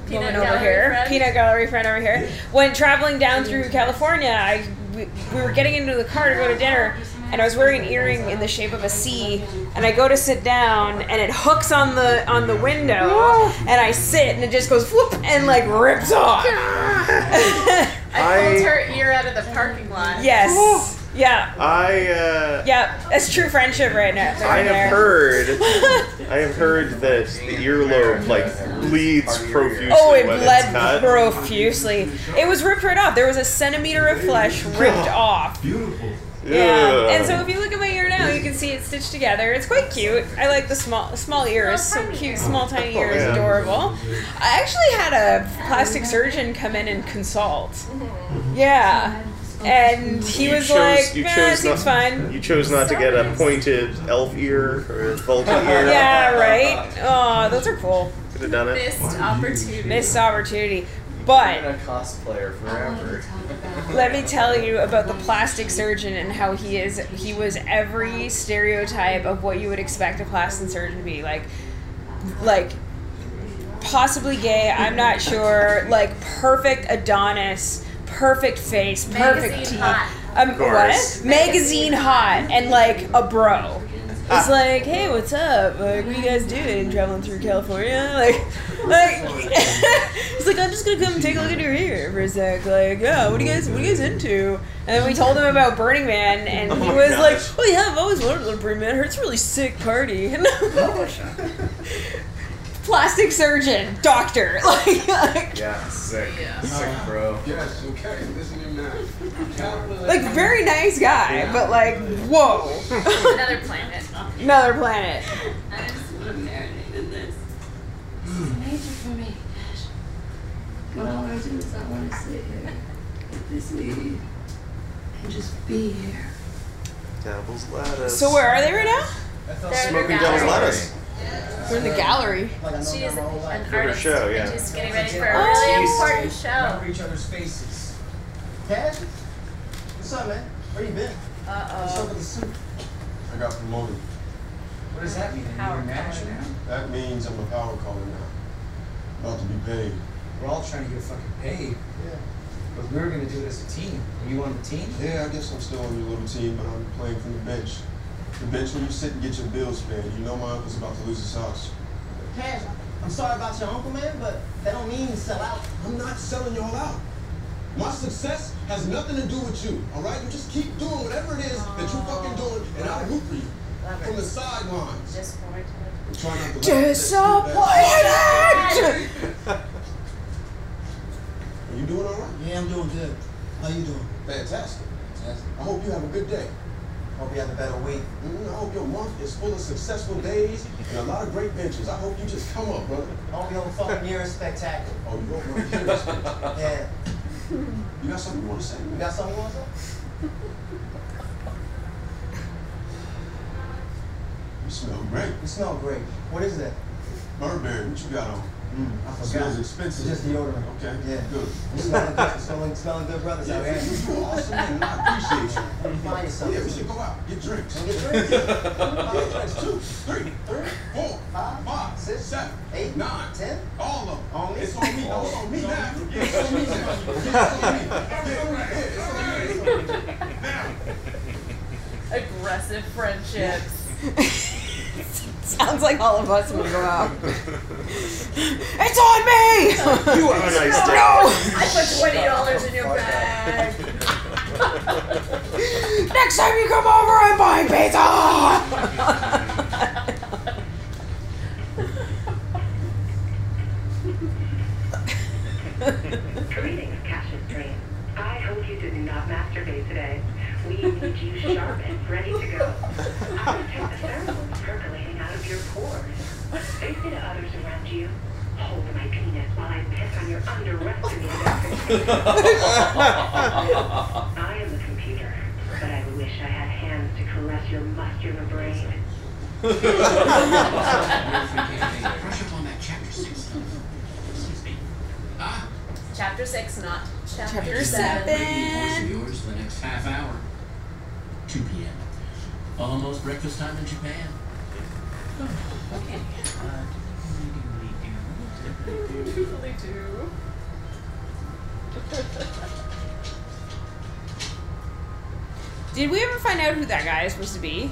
Peanut woman over here, friend? peanut gallery friend over here, went traveling down through California, I we, we were getting into the car to go to dinner, and I was wearing an earring in the shape of a C, and I go to sit down, and it hooks on the on the window, and I sit, and it just goes whoop, and like rips off. I pulled her ear out of the parking lot. Yes. Yeah. I uh, Yeah. That's true friendship right now. I have there. heard. I have heard that the earlobe like bleeds profusely Oh, it bled it's profusely. It was ripped right off. There was a centimeter of flesh ripped off. Beautiful. Yeah. And so if you look at my ear now, you can see it stitched together. It's quite cute. I like the small small ears. So cute. Small tiny ears. Oh, yeah. Adorable. I actually had a plastic surgeon come in and consult. Mm-hmm. Yeah. And he You was chose- like, you nah, chose seems not, fine. You chose not to get a pointed elf ear or a bulky ear. Yeah, right? Oh, those are cool. Could have done it. Missed opportunity. Missed opportunity. But Been a cosplayer forever. let me tell you about the plastic surgeon and how he is he was every stereotype of what you would expect a plastic surgeon to be like like possibly gay i'm not sure like perfect adonis perfect face, perfect Magazine teeth. hot. Um, Of course. what? Magazine hot and like a bro. It's like, hey, what's up? Like, what are you guys doing? Traveling through California? Like, like, he's like, I'm just gonna come and take a look at your hair for a sec. Like, yeah, what are you guys, what are you guys into? And then we told him about Burning Man, and Oh he my was gosh. like, oh yeah, I've always wanted to go to Burning Man. It's a really sick party. Oh, Plastic surgeon, doctor, like, like, Yeah, sick. Sick, bro. Yes, okay, listen to me now. like very nice guy, but like, whoa, Another planet. Another planet. I just want to marinate in this. It's major for me, Ash. But all I do is I want to sit here at this meeting and just be here. Devil's lettuce. So where are they right now? They're in Smoking devil's gallery. lettuce. We're in the gallery. She is an For artist. show, yeah. And she's getting ready for a Oh. really Jeez. important show. Remember each other's faces. Cash? What's up, man? Where you been? What's up Uh with the suit? I got promoted. What does that mean? You Power a manager now? That means I'm a power caller now. About to be paid. We're all trying to get fucking paid. Yeah. But we were gonna do it as a team. Are you on the team? Yeah, I guess I'm still on your little team, but I'm playing from the bench. The bench where you sit and get your bills paid. You know my uncle's about to lose his house. Cash, I'm sorry about your uncle, man, but that don't mean you sell out. I'm not selling y'all out. My success has nothing to do with you, all right? You just keep doing whatever it is that you fucking doing, and I'll root for you from the sidelines. Disappointed. I'm trying not to let that Disappointed. stupid- Are you doing all right? Yeah, I'm doing good. How you doing? Fantastic. Fantastic. I hope you have a good day. Hope you have a better week. Mm, I hope your month is full of successful days and a lot of great ventures. I hope you just come up, brother. I hope your fucking year is spectacular. Oh, you don't want to hear. Yeah. You got something you want to say? You got something you want to say? You smell great. You smell great. What is that? Burberry, what you got on? Mm, I forgot. Smells expensive. It's just deodorant. Okay, Yeah. good. You smelling good, smelling, smelling good brothers out here. you do awesome, man. I appreciate you. Find yourself. Yeah, we should go out, get drinks. Go get drinks. Get drinks. Two, three, four, Five, five, six, seven, eight, nine, ten. all of them. On me? It's on me. No, it's on me now. Yeah, it's on me now. Yeah, it's on me. Yeah, it's on me. Now. Aggressive friendships. Sounds like all of us when we go out. it's on me. You have a nice day. No. I put twenty dollars in your bag. Next time you come over, I'm buying pizza! Greetings, Cassius Dream. I hope you did not masturbate today. We need you sharp and ready to go. I detect the pheromones percolating out of your pores. Say to others around you, hold my penis while I piss on your underestimated I am the computer, but I wish I had hands to caress your muscular brain. Brush up on that chapter six stuff. Excuse me. Ah, Chapter six, not chapter, Chapter seven. Reading voice of yours for the next half hour. 2 p.m. Almost breakfast time in Japan. Okay. Usually do. Did we ever find out who that guy is supposed to be?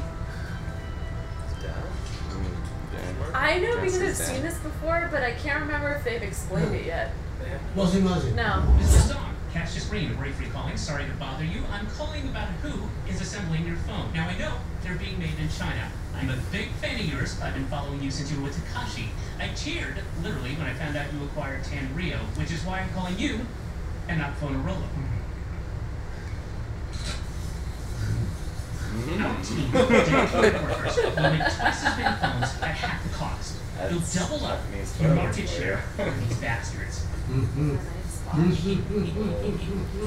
I know because I've seen this before, but I can't remember if they've explained it yet. Muzzy Muzzy. No. This is Dawn. Cassius Green, Ray Free calling. Sorry to bother you. I'm calling about who is assembling your phone. Now I know they're being made in China. I'm a big fan of yours. I've been following you since you were with Takashi. I cheered, literally, when I found out you acquired Tanrio, which is why I'm calling you and not Phonorolo. Our team, dedicated workers, will make twice as many phones at half the cost. You'll double up your market share on these bastards.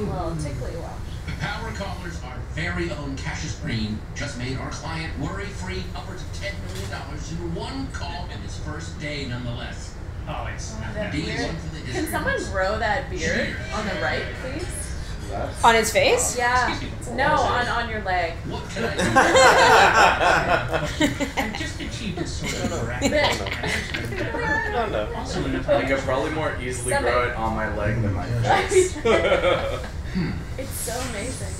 Well, tickly wash. Power callers, our very own Cassius Green, just made our client worry-free upwards of $10 million in one call in his first day nonetheless. Oh, it's not That that Being beard. one for the Can someone grow that beard on the right, please? On his face? Yeah. No, on on your leg. What can I I've just achieved this sort of I could probably more easily grow it on my leg than my face. It's so amazing.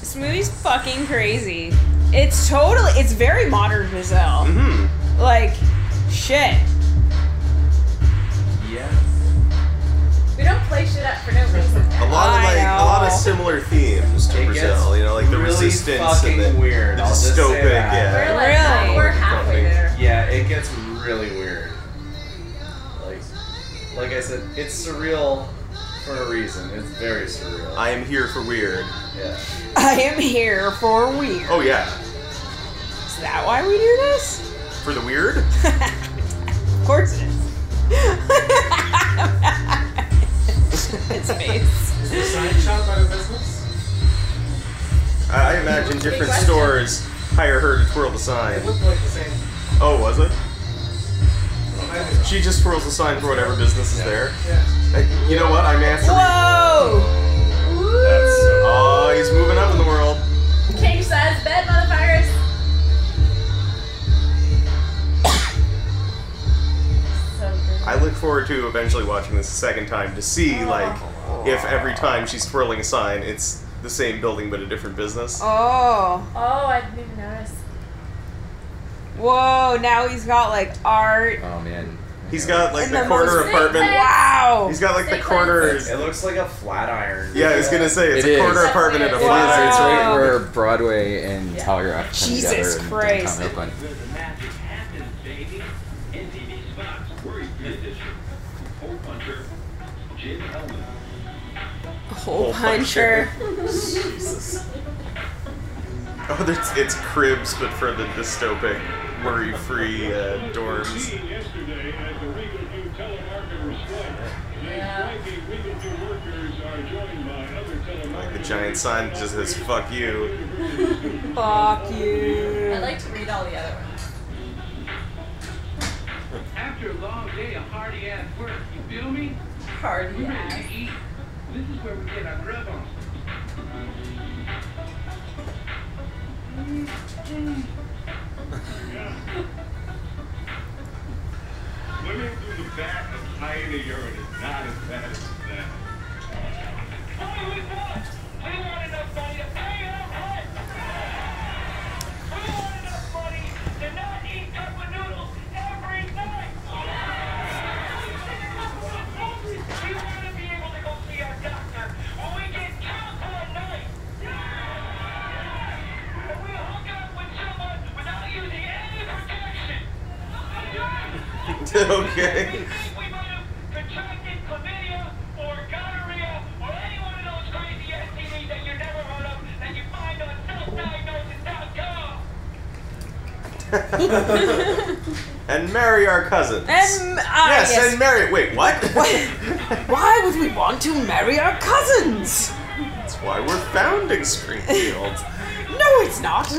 This movie's fucking crazy. It's totally. It's very modern Giselle. Mm-hmm. Like, shit. Yeah. We don't play shit up for no reason. A lot of like a lot of similar themes to It Brazil. You know, like the really resistance fucking and the, weird, the I'll just say dystopic. Yeah. We're like Really? we're halfway there. Yeah, it gets really weird. Like, like I said, it's surreal for a reason. It's very surreal. I am here for weird. yeah. I am here for weird. Oh yeah, Is that why we do this? for the weird. Of course it is. it's face. Is the sign shop out of business? I I imagine different question. stores hire her to twirl the sign. It looked like the same. Oh, was it? She just twirls the sign for whatever business is there. Yeah. Hey, You know what? I'm have to. Whoa! That's oh, he's moving up in the world. King size bed, motherfuckers. so good. I look forward to eventually watching this a second time to see oh. like if every time she's twirling a sign, it's the same building but a different business. Oh. Oh, I didn't even notice. Whoa, now he's got like art. Oh man. He's got like And the the corner most- apartment. Wow. He's got like the Steak corner. It looks like a flat iron. Yeah, I was gonna say it's It a is. corner apartment and a It is. flat It's right where Broadway and Yeah. Telegraph come Jesus together in Christ. downtown Oakland. Where the magic happens, baby. NTV spots where you get. Hole puncher, Jim Hellman. Hole puncher. Jesus. Oh, there's, it's cribs, but for the dystopic, worry-free uh, dorms. Yesterday at the Regal View telemarketer strike. The striking Regal View workers are joined by other telemarketers. Like the giant sign just says "fuck you." Fuck you. I like to read all the other ones. After a long day of hardy ass work, you feel me? Hardy ass. eat. This is where we get our grub on. Swimming through the back of in urine is not as bad as that. okay. and marry our cousins. And ah, yes, yes. and marry. Wait, what? Why would we want to marry our cousins? That's why we're founding Springfield. No, it's not.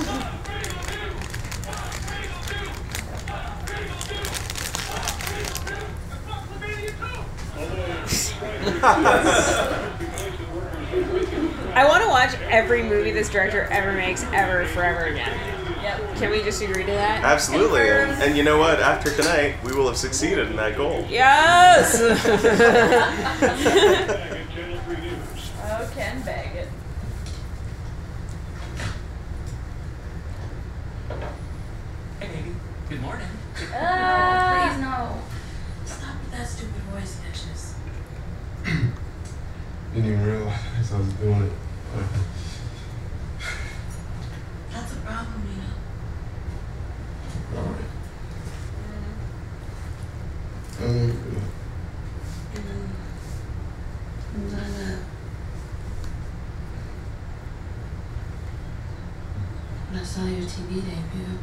I want to watch every movie this director ever makes, ever, forever again. Yep. Can we just agree to that? Absolutely. And, and you know what? After tonight, we will have succeeded in that goal. Yes. Oh, Ken Baggett. Hey, baby. Good morning. Ah. Please no. Stop with that stupid voice, Cassius. Didn't even realize I was doing it. That's a problem, you know. Alright. Um, Lala. When I saw your TV debut,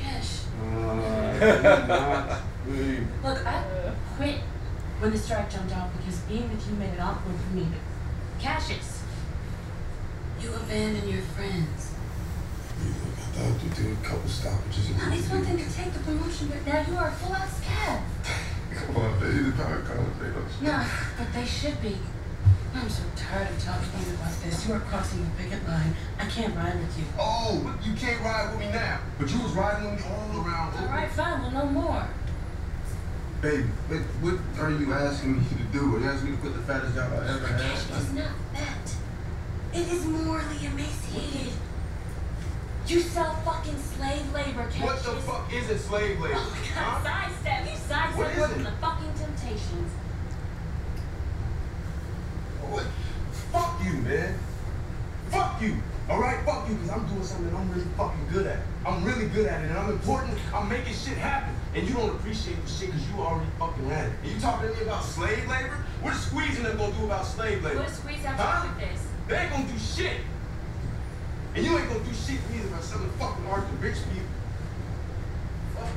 Cash. uh, babe. Look, I quit when the strike jumped off because being with you made it awkward for me. But Cassius, you abandoned your friends. I thought you'd do a couple stoppages. now it's one thing to take the promotion, but now you are a full-out scab. Come on, baby. The power conversation. No, but they should be. I'm so tired of talking to you about this. You are crossing the picket line. I can't ride with you. Oh, you can't ride with me now. But you was riding with me all around. All right, fine. Well, no more. Baby, what, what are you asking me to do? Are you asking me to quit the fattest job I ever had? It's not fat. It is morally emaciated. You sell fucking slave labor, Cassius. What the fuck is it slave labor? Oh my god, sidestep. You What sidestep is it? from the fucking temptations. What? Fuck you, man. Fuck you. All right, fuck you, because I'm doing something I'm really fucking good at. I'm really good at it, and I'm important. I'm making shit happen. And you don't appreciate the shit because you already fucking had it. And you talking to me about slave labor? What is squeezing them gonna do about slave labor? What does squeeze have to Huh? do with this? They ain't gonna do shit. And you ain't gonna do shit either by selling fucking art to rich people. Fuck.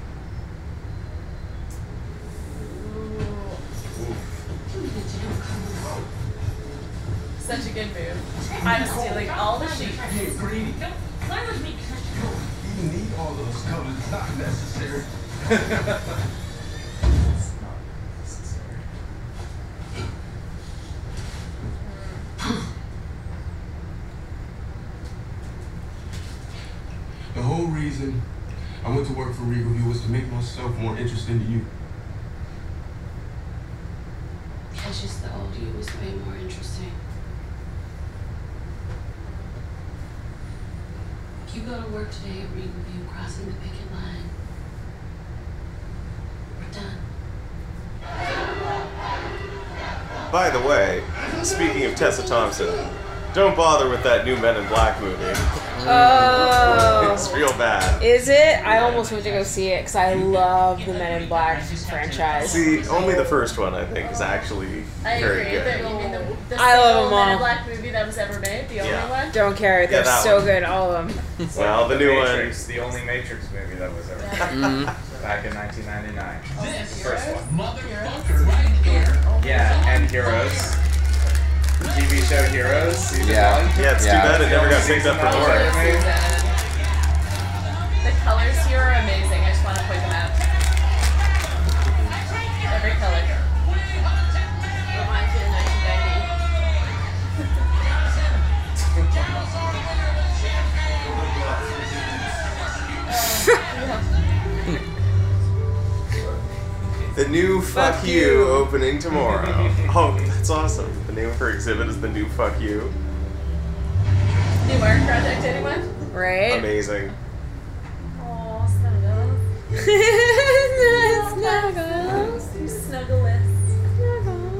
Such a good move. I'm stealing all the sheep. Hey, greedy. Play with me, You need all those colors. It's not necessary. The whole reason I went to work for RegalView was to make myself more interesting to you. Cassius, the old you was way more interesting. You go to work today at Regal View, crossing the picket line. We're done. By the way, speaking of Tessa Thompson, don't bother with that new Men in Black movie. Oh. it's real bad. Is it? I almost went to go see it because I love the Men in Black franchise. See, only the first one I think is actually I very agree. good. The, you mean the, the I love single them Men in all. Black movie that was ever made? The Yeah. only one? Don't care. They're that so one. good, all of them. Well, the the new one- the only Matrix movie that was ever Mhm. back in 1999. This the first one. motherfucker right here. Yeah, and Heroes. TV show Heroes, season Yeah. one. Yeah, it's too bad it never got picked up for more. The colors here are amazing. I just want to point them out. Every color. The new Fuck, Fuck you. You. opening tomorrow. oh, that's awesome. The name of her exhibit is The New Fuck You. New art project, anyone? Right? Amazing. Aw, snuggles. Snuggles. You snuggleless. Going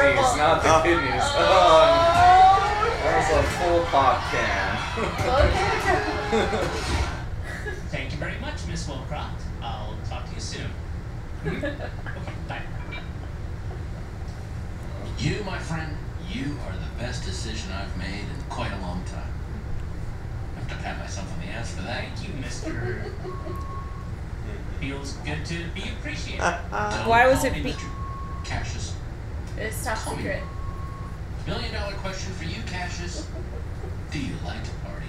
kidneys, not the Oh. kidneys. Oh, that was a full pop can. Thank you very much, Miss Wilcroft. I'll talk to you soon. Mm-hmm. okay, bye. You, my friend, you are the best decision I've made in quite a long time. I have to pat myself on the ass for that. Thank you, Mr. Feels good to be appreciated. Don't Why was it be- Mr. Cassius? It's top secret. Million dollar question for you, Cassius. Do you like to party?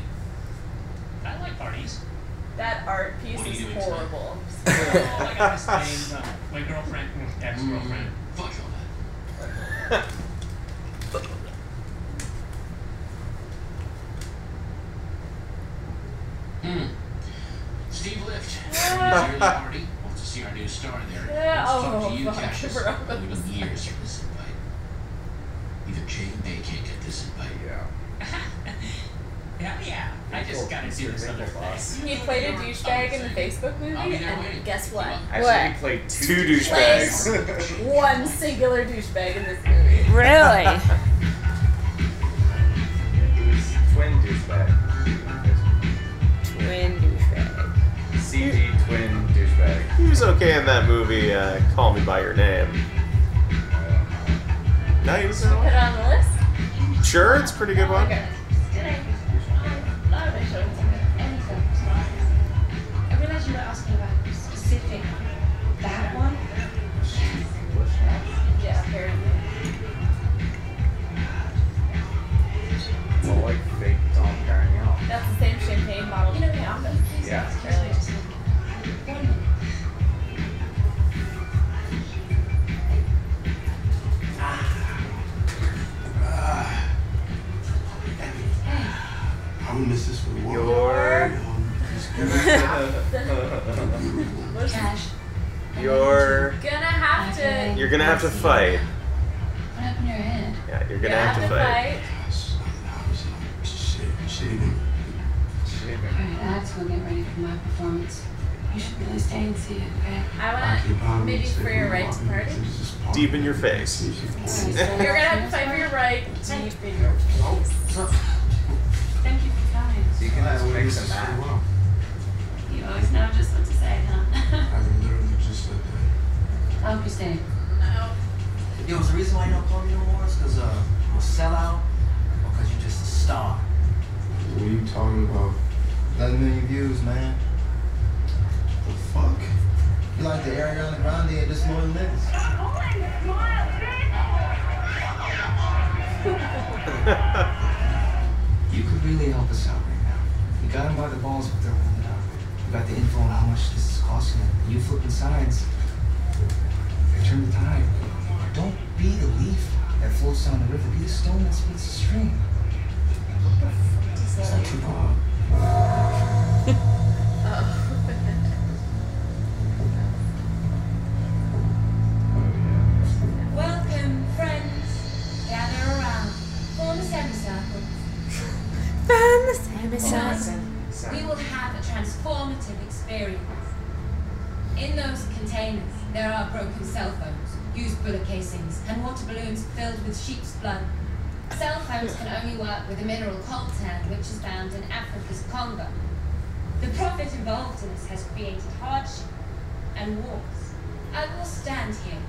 I like parties. That art piece What are you is horrible. oh, I got this thing. Uh, my girlfriend, ex-girlfriend. Fuck all that. Hmm. Steve Lift. From the party. Wants to see our new star there. Yeah, Wants to talk oh, to you, Cassius. bro. I've been years for this invite. Even Jane Bay can't get this invite. Yeah. Hell yeah. I just gotta do this other thing. He played a douchebag in the Facebook movie, I'll be there waiting. and guess what? Actually, what? he played two, Two douchebags. One singular douchebag in this movie. Really? Twin douchebag. Twin douchebag. CG twin douchebag. He was okay in that movie, uh, Call Me By Your Name. No, he was Put it on the list. Sure, it's pretty good one. Cash. You're Gonna have to. you're gonna have to fight. What happened to your hand? Yeah, you're gonna have to fight. Shaving. Alright, I have to go get ready for my performance. You should really stay and see it, okay? I wanna maybe for your right to party. Deep in your face. You're gonna have to fight for your right deep in your face. Thank you for coming. So you can just mix and match. You always know just what to say, huh? I literally just said that. I hope you stay. Yo, was the reason why you don't call me no more is because uh, I'm a sellout or because you're just a star? What are you talking about? 11 million views, man. The fuck? You like the Ariana Grande of this morning niggas. You could really help us out right now. You got them by the balls, but they're holding out. You got the info on how much this is costing them. You flipping sides. They turn the tide. Don't be the leaf that floats down the river. Be the stone that splits the stream. It's like Tupac. Welcome, friends. Gather around. Form a semicircle. Form a semicircle. We will have a transformative experience. In those containers, there are broken cell phones, used bullet casings, and water balloons filled with sheep's blood. Cell phones can only work with a mineral coltan, which is found in Africa's Congo. The profit involved in this has created hardship and wars. I will stand here.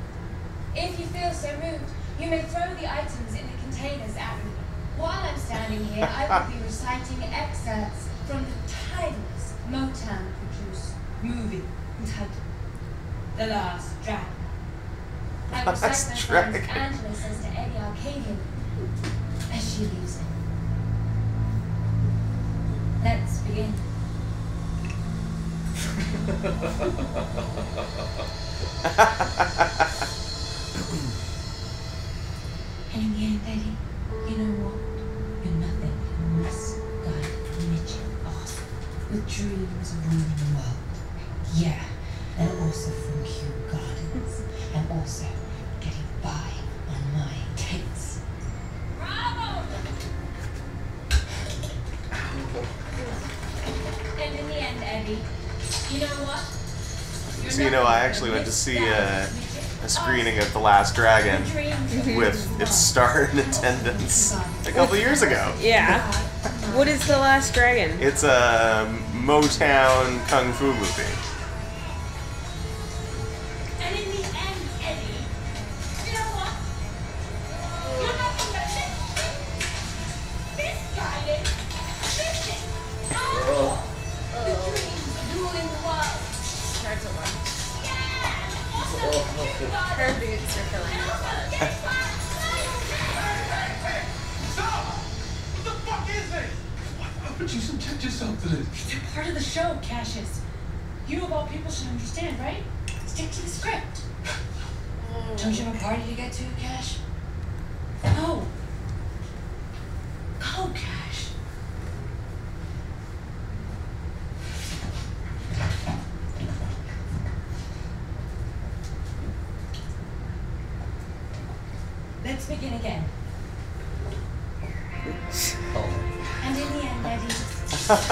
If you feel so moved, you may throw the items in the containers at me. While I'm standing here, I will be reciting excerpts from the timeless Motown produced movie entitled The Last Dragon. I will Last recite my friends Dragon. Angela says to Eddie Arkadian as she leaves him. Let's begin. And in the end, Eddie, you know what? Awesome. With dreams of ruling the world. Yeah, and also from Kew Gardens. And also getting by on my takes. Bravo! And in the end, Eddie, you know what? You're So you know, I actually went to see a, uh, a screening of The Last Dragon with its star in attendance a couple years ago. Yeah. What is the Last Dragon? It's a Motown kung fu movie.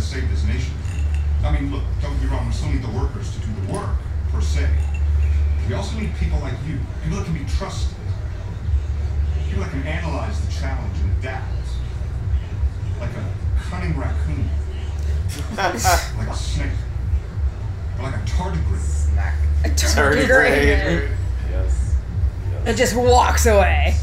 to save this nation. I mean, look, don't get me wrong, we still need the workers to do the work, per se. We also need people like you, people that can be trusted. People that can analyze the challenge and adapt. Like a cunning raccoon. like a snake. Or like a tardigrade. Snack. A tardigrade. Yes. It just walks away.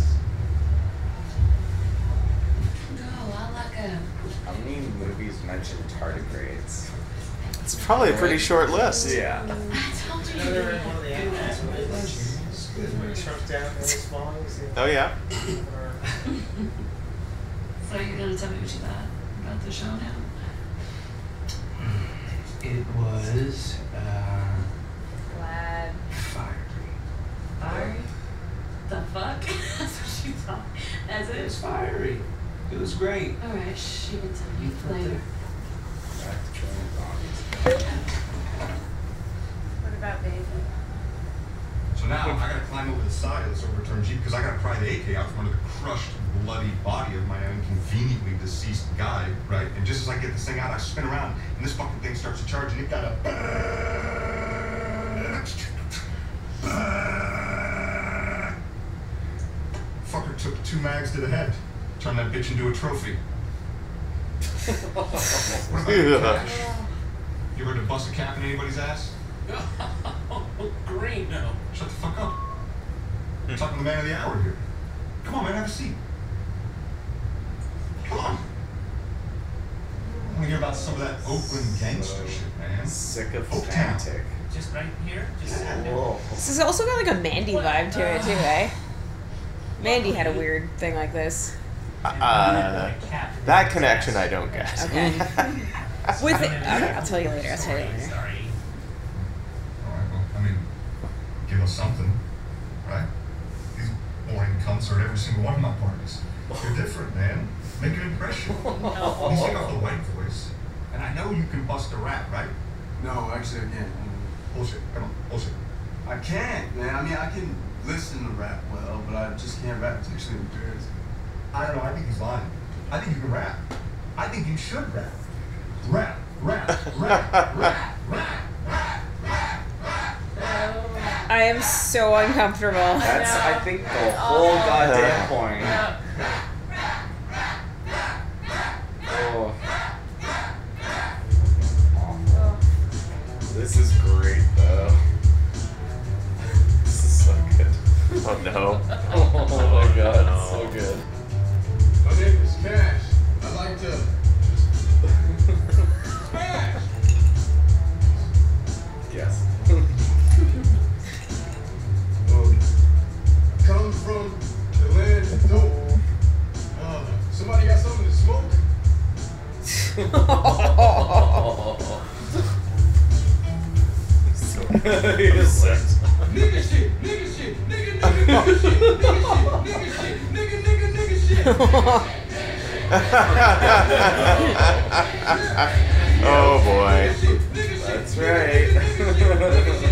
Probably a pretty short list. Yeah. Another one of the animals where they let you when it shrunk down really small. you see Oh yeah. So you're gonna tell me what you thought about the show now? It was uh, Glad. fiery. Fiery? The fuck? That's what she thought. That's It it? was fiery. It was great. Alright, she you can tell me You felt later. What about David? So now I gotta climb over the side of this overturned Jeep because I gotta pry the AK out from under the crushed, bloody body of my inconveniently deceased guy, right? And just as I get this thing out, I spin around and this fucking thing starts to charge and it got a. Fucker took two mags to the head. Turned that bitch into a trophy. what about you, Cash? You ever to bust a cap in anybody's ass? Green, no. Shut the fuck up. You're talking to the man of the hour here. Come on, man, have a seat. Come on. I want to hear about some of that Oakland gangster shit, man. Sycophantic. Just right here. Just Whoa. This has also got like a Mandy vibe to it too, eh? Mandy had a weird thing like this. Uh, that connection I don't get. Okay. With it, okay, I'll tell you later. I'll tell you later. Sorry. All right, well, I mean, give us something, right? These boring cunts are at every single one of my parties. You're different, man. Make an impression. You take off the white voice, and I know you can bust a rap, right? No, actually, I can't. Bullshit. Come on, bullshit. I can't, man. I mean, I can listen to rap well, but I just can't rap. It's actually embarrassing. I don't know. I think he's lying. I think you can rap. I think you should rap. Rap, rap, rap, rap, rap. I am so uncomfortable. That's, I think, the whole goddamn point. Oh. This is great, though. This is so good. Oh no. Oh my god, it's so good. My name is Cash. I like to Yes. Um, come from the land of dope. Uh, somebody got something to smoke? Yes. Nigga shit, nigga shit, nigga, nigga, nigga shit, nigga shit, nigga shit, nigga, nigga, nigga shit. oh boy. That's right. Gracias.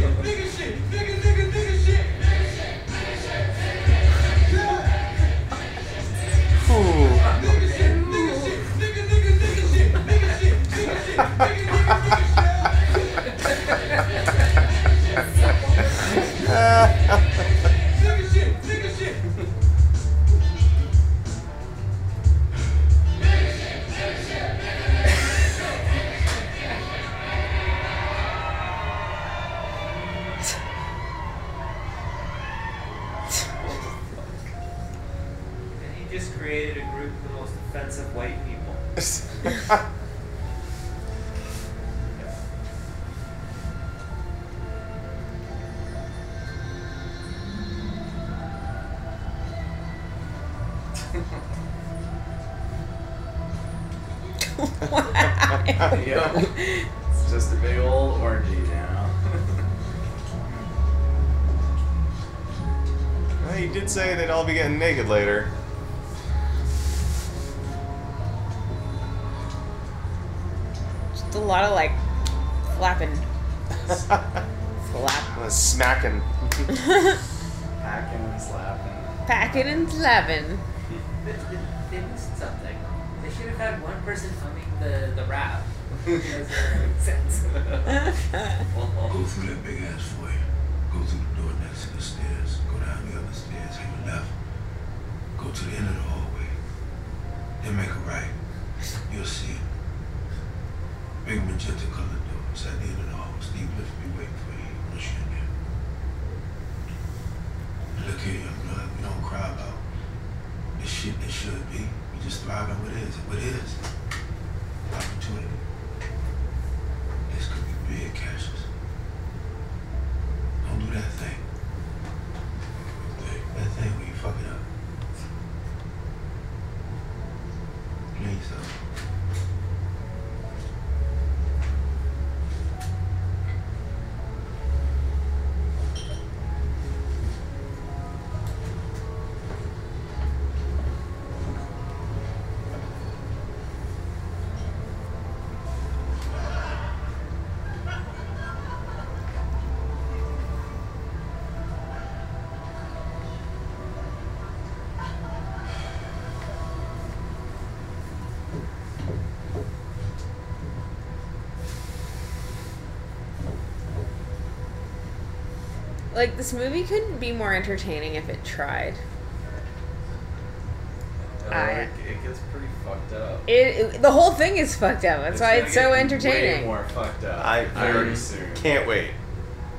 Getting naked later. Just a lot of like flapping. Flap. Uh, Smacking. Packing and slapping. Packing and slapping. They, they, they missed something. They should have had one person humming the, the rap. Because it. Go through that big ass foyer. Go through the door next to the stairs. Go down the other stairs. Take a left. Go to the end of the hallway. Then make a right. You'll see it. Big magenta colored door. It's at the end of the hall. Steve will be waiting for you once you're in there. Look here, young blood. We don't cry about the shit that should be. We just thrive on what is. What is. Opportunity. Like this movie couldn't be more entertaining if it tried. Uh, I- it, it gets pretty fucked up. It, it- the whole thing is fucked up. That's why gonna it's so get entertaining. Way more fucked up. I very I soon. Can't wait.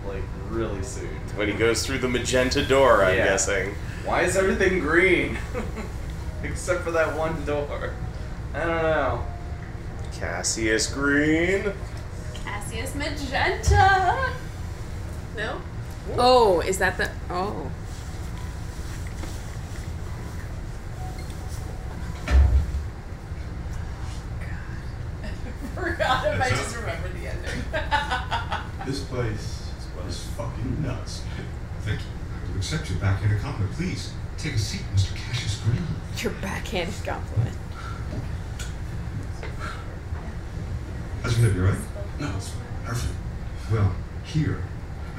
Like really soon. When he goes through the magenta door, I'm Yeah. guessing. Why is everything green? Except for that one door. I don't know. Cassius Green. Cassius Magenta. No. Oh, is that the oh? i Forgot if I just remembered the ending. This place is fucking nuts. Thank you. I will accept your backhanded compliment. Please, take a seat, Mr. Cassius Green. Your backhanded compliment. How's your hip, you right? No, it's perfect. Well, here,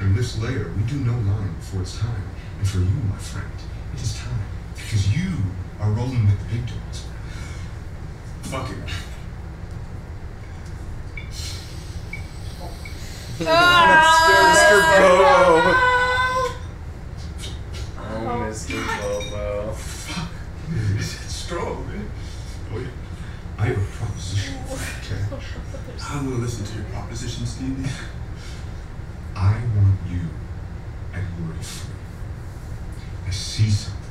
in this layer, we do no lying before it's time. And for you, my friend, it is time. Because you are rolling with the big dogs. Fuck it. Ah! Mr. Bobo. Oh, Mr. Bobo. Fuck. It's strong, man. Oh, Wait, I have a proposition. Okay. I want to listen to your proposition, Stevie. I want you at Worry Free. I see something.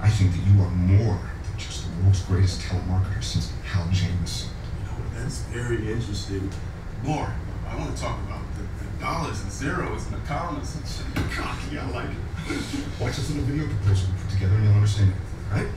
I think that you are more than just the world's greatest telemarketer since Hal Jameson. You know, that's very interesting. More. I want to talk about the, the dollars and zeros and the commas and shit. Cocky, I like it. Watch this little video proposal we put together and you'll understand it, right?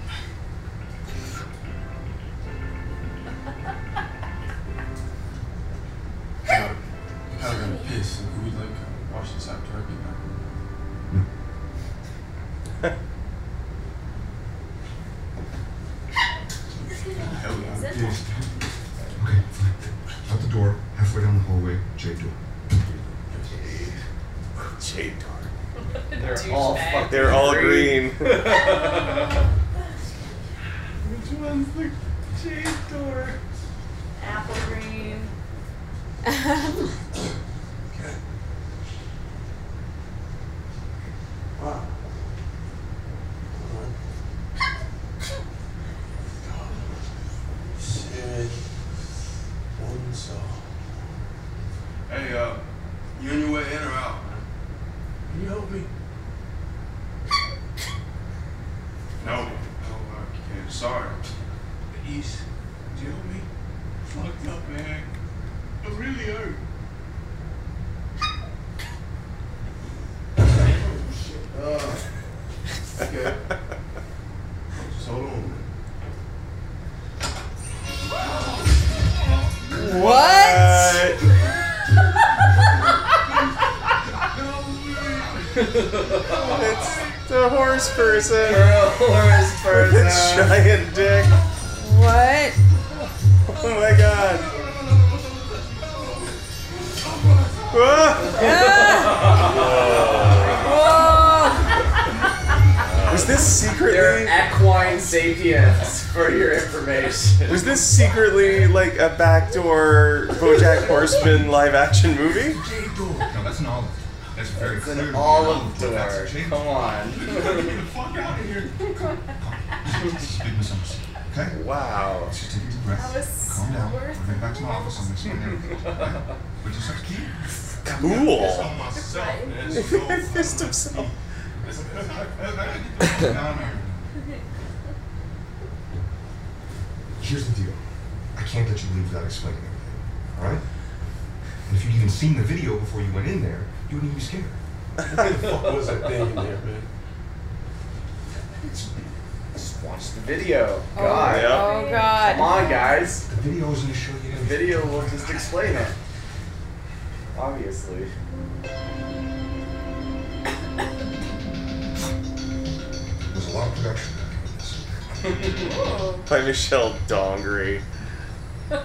Horse person. With a giant dick. What? Oh my god. Whoa! Was this secretly? They're equine sapiens, for your information. Was this secretly like a backdoor BoJack Horseman live action movie? No, that's an olive. That's very It's clear. an olive door. Come on. Get the fuck out of here. This is a big misunderstanding. Okay? Wow. Let's just take a deep breath. That was Calm down. We're going back to my office. I'm explaining everything. Okay? We just have to keep. Cool. On myself, man. It's so Fist himself. Here's the deal. I can't let you leave without explaining everything. Alright? And if you'd even seen the video before you went in there, you wouldn't even be scared. What the fuck was that thing in there, man? Just watch the video. Oh, God. oh God. Come on, guys. The video is going to show you The video will just explain it. Obviously. There's a lot of production back in this. By Michel Gondry.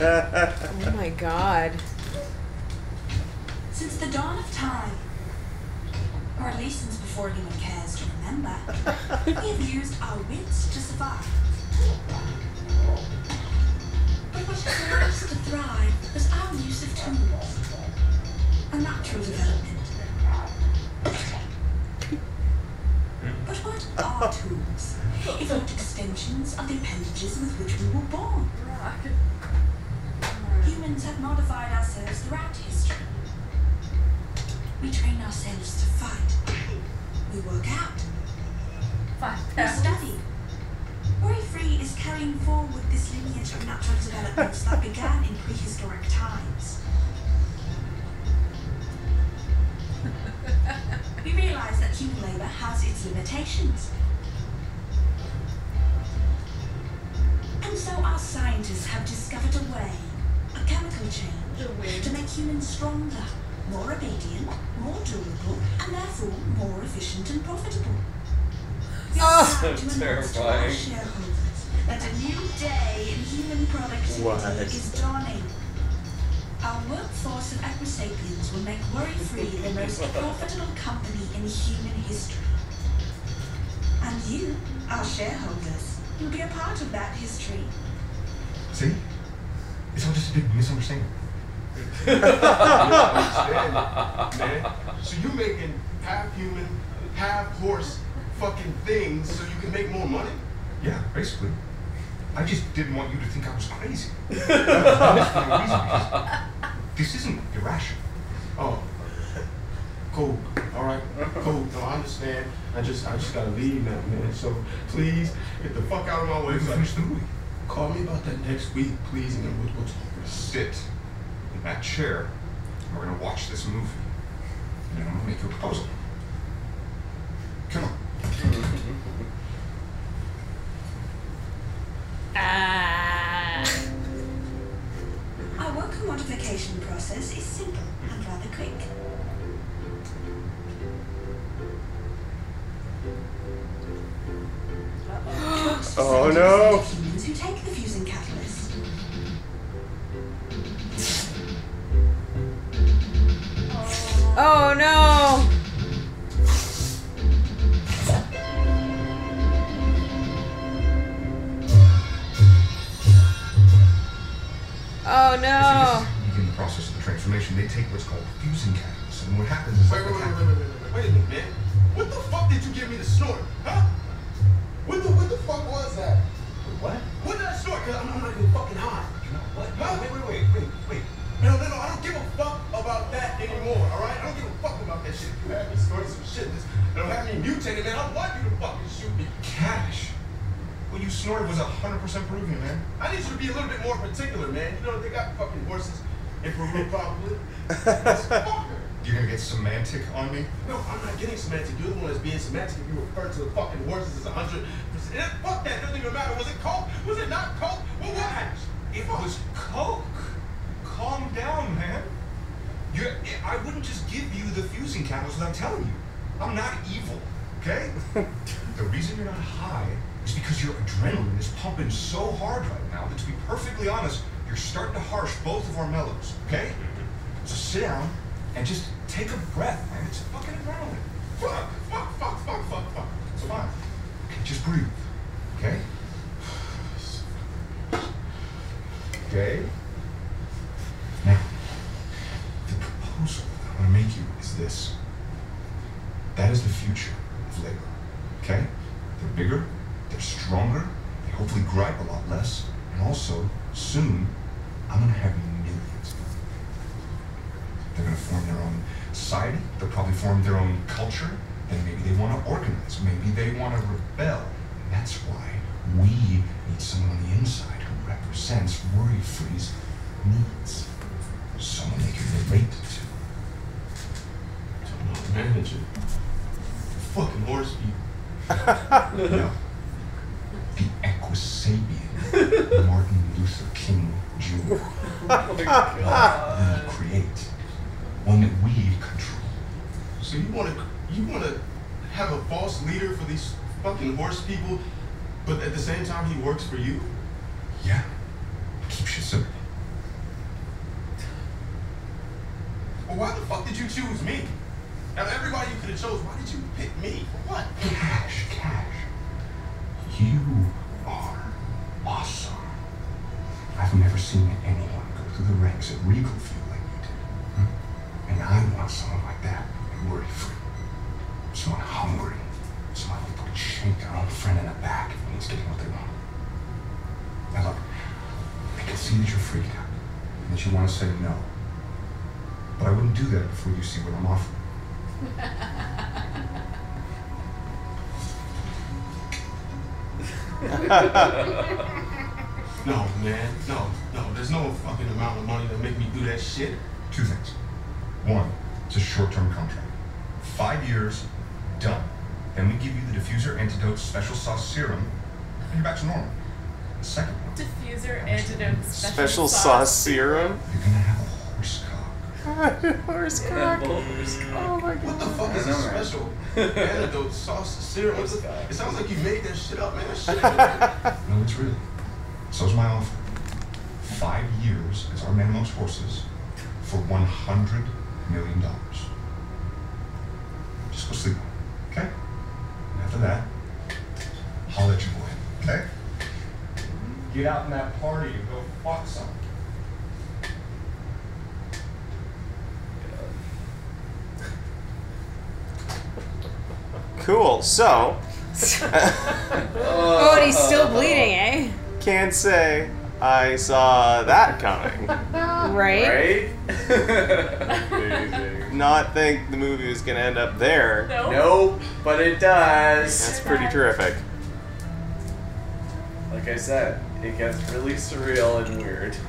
Oh my God. Since the dawn of time, or at least since before anyone cares to remember, we have used our wits to survive. But what allowed us to thrive was our use of tools, a natural development. But what are tools, if not extensions of the appendages with which we were born? Times. we realize that human labor has its limitations. And so our scientists have discovered a way, a chemical change, to make humans stronger, more obedient, more durable, and therefore more efficient and profitable. We are So proud to announce our terrifying. shareholders that a new day in human productivity What? is dawning. Our workforce of Equisapiens will make worry-free the most profitable company in human history. And you, our shareholders, will be a part of that history. See? It's all just a big misunderstanding. man. So you're making half human, half horse fucking things so you can make more money? Yeah, basically. I just didn't want you to think I was crazy. That was for no reason, because this isn't irrational. Oh. Cool. All right. Cool. No, I understand. I just, I just gotta leave now, man. So please get the fuck out of my way. We can finish the movie. Call me about that next week, please, and then we'll, we'll talk. Sit in that chair, and we're gonna watch this movie. And I'm gonna make you a proposal. Come on. Ah. Our worker modification process is simple and rather quick. Oh no. What's called fusing catalyst, and what happens is Wait, wait, wait, wait, wait, wait, wait, wait a minute, man. What the fuck did you give me to snort? Huh? What the, what the fuck was that? What? What did I snort? Cause I'm, I'm not even fucking high. What? Huh? Wait, wait, wait, wait, wait. No, no, no, I don't give a fuck about that anymore, alright? I don't give a fuck about that shit. You have me snorting some shit. This, don't have me mutated, man. I want you to fucking shoot me. Cash. What you snorted was 100% Peruvian, man. I need you to be a little bit more particular, man. You know, they got fucking horses in Peru, probably. You're gonna get semantic on me? No, I'm not getting semantic. You're the one that's being semantic. You refer to the fucking horses as a hundred percent. Eh, fuck that. Doesn't even matter. Was it coke? Was it not coke? What was it? It was coke. Calm down, man. You, I wouldn't just give you the fusing catalyst without telling you. I'm not evil, okay? the reason you're not high is because your adrenaline is pumping so hard right now that, to be perfectly honest, you're starting to harsh both of our mellows, okay? So sit down and just take a breath, man. It's fucking adrenaline. Fuck, fuck, fuck, fuck, fuck, fuck. It's fine. Okay, just breathe, okay? Okay? Now, the proposal I want to make you is this. That is the future of labor, okay? They're bigger, they're stronger, they hopefully gripe a lot less, and also, soon, I'm gonna have millions. They're gonna form their own society, they'll probably form their own culture, and maybe they wanna organize, maybe they wanna rebel. And that's why we need someone on the inside who represents Worry Free's needs. Someone they can relate to. Manager. Fucking horse people. no. The Equisapian Martin Luther King Jr. Oh my God. We create one that we control. So you want to you want to have a false leader for these fucking horse people, but at the same time he works for you? Yeah. Keeps you simple. Well, why the fuck did you choose me? Out of everybody you could have chose, why did you pick me? For what? Cash, cash. You are awesome. I've never seen anyone go through the ranks at Regal And I want someone like that and worry free. Someone hungry. Someone who a shank their own friend in the back if it means getting what they want. Now look, I can see that you're freaked out and that you want to say no. But I wouldn't do that before you see what I'm offering. No, man. No, no. There's no fucking amount of money that make me do that shit. Two things. One, it's a short-term contract. Five years, done. Then we give you the diffuser antidote special sauce serum, and you're back to normal. The second one, Diffuser antidote special, Special sauce serum. you're gonna have a horse cock. Horse cock. Oh my god. What the fuck is a special antidote sauce serum? It sounds like you made that shit up, man. That shit ain't real. No, it's real. So's my offer. Five years as our man amongst horses for one hundred million dollars. Just go sleep on it, okay? And after that, I'll let you boy, okay? Get out in that party and go fuck some. Cool. So. Oh, and he's still bleeding, eh? Can't say I saw that coming. Right? Right? Not think the movie was gonna end up there. Nope, but it does. That's pretty terrific. Like I said, it gets really surreal and weird.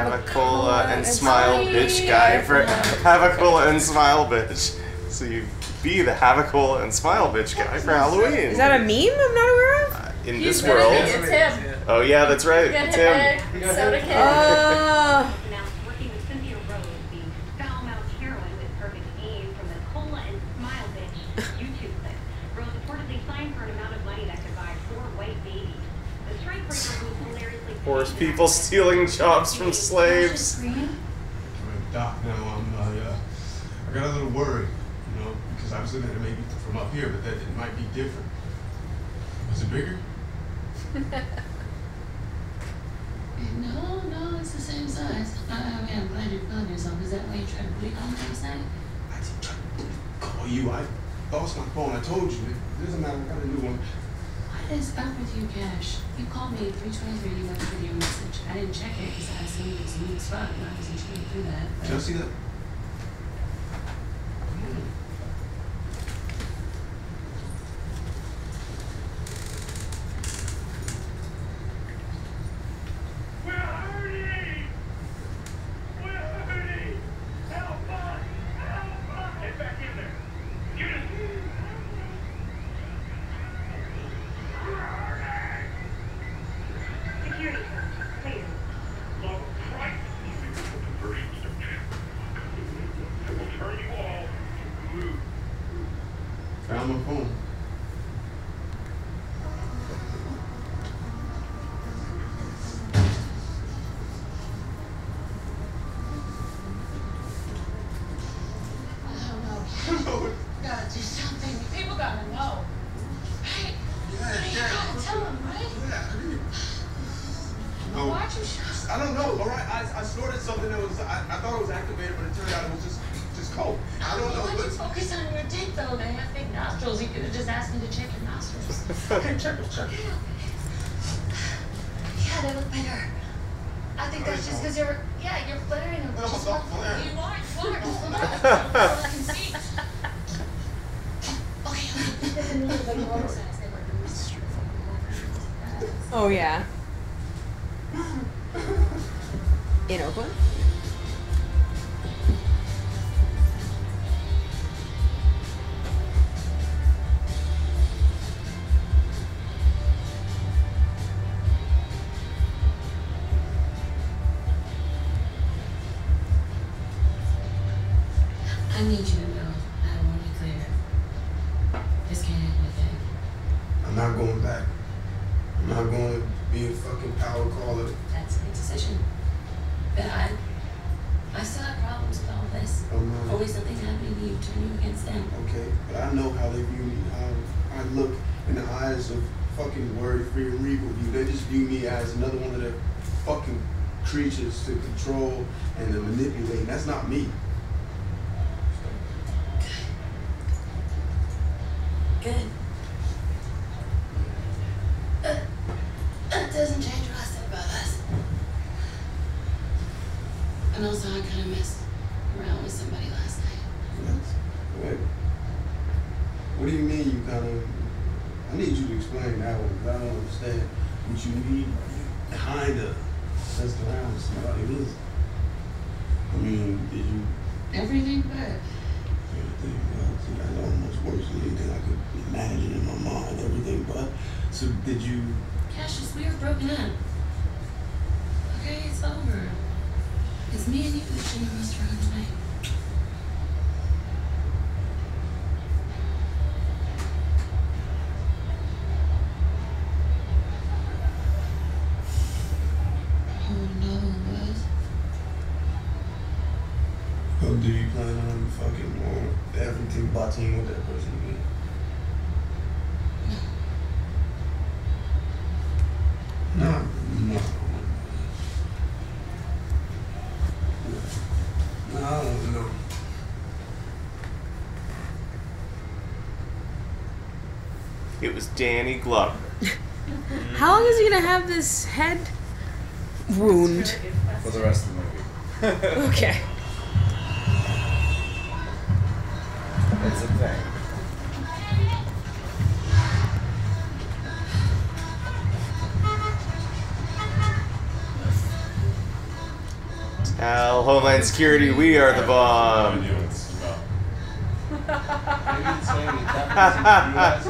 Have a cola and smile, bitch guy for have a cola and smile, bitch. So you be the have a cola and smile, bitch guy for Halloween. Is that a meme I'm not aware of? Uh, in He's this world? It's him. Oh yeah, that's right. Get It's him him. back. Soda kid. Uh, working with Cynthia Rose, the foul-mouthed heroine with perfect aim from the Cola and Smile Bitch YouTube clip. Rose reportedly signed for an amount of money that could buy four white babies. The strikebreaker was hilariously Forced people stealing jobs from slaves. I'm a doc now. I'm, uh, I got a little worried, you know, because I was looking at it maybe from up here, but that it might be different. Was it bigger? No, no, it's the same size. I, I mean, I'm glad you're feeling yourself. Is that why you tried to bleed on me to Call you. I lost my phone. I told you. It doesn't matter. I got a new one. What is up with you, Cash? You called me at 323, you left a video message. I didn't check it because I assumed it was new spot and I wasn't checking through that. Can I see that? Control and to manipulate. And that's not me. Good. Uh, that doesn't change what I said about us. And also, I kind of messed around with somebody last night. What? What do you mean you kind of? I need you to explain that one 'cause I don't understand what you mean. Kind of messed around with somebody. I mean, did you? Everything but. Everything, well, see, that's almost worse than anything I could imagine in my mind. Everything, but so did you? Cassius, we are broken up. Okay, it's over. It's me and you that share the restaurant tonight. It was Danny Glover. How long is he gonna have this head wound? For the rest of the movie. Okay. It's a thing. Tell Homeland Security we are the bomb. Maybe it's saying that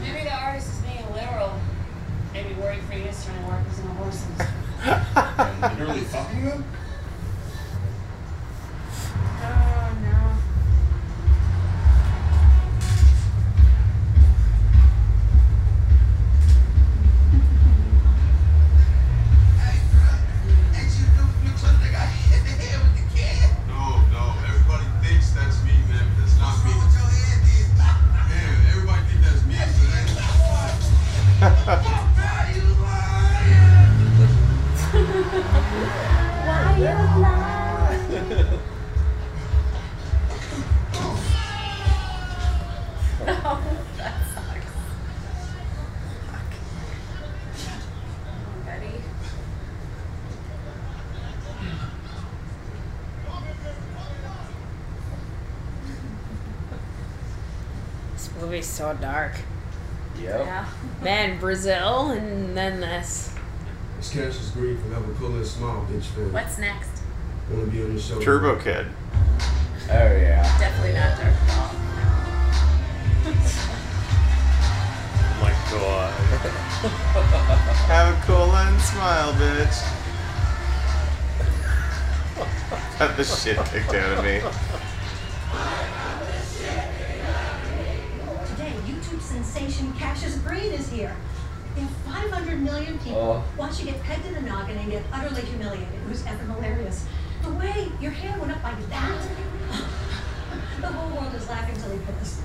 Maybe the artist is being literal. Maybe worry free is trying to work with some horses. and you're really fucking them? So dark. Yep. Yeah. Man, Brazil and then this. This cash is green for never pulling a smile, bitch fan. What's next? Wanna be on the show? Turbo Kid. Oh yeah. Definitely not Dark Ball. Oh my god. Have a cola and smile, bitch. Got the shit kicked out of me. Sensation Cassius Green is here. There have 500 million people Oh. watch you get pegged in the noggin and get utterly humiliated. It was effing hilarious. The way your hair went up like that. the whole world is laughing till he put this.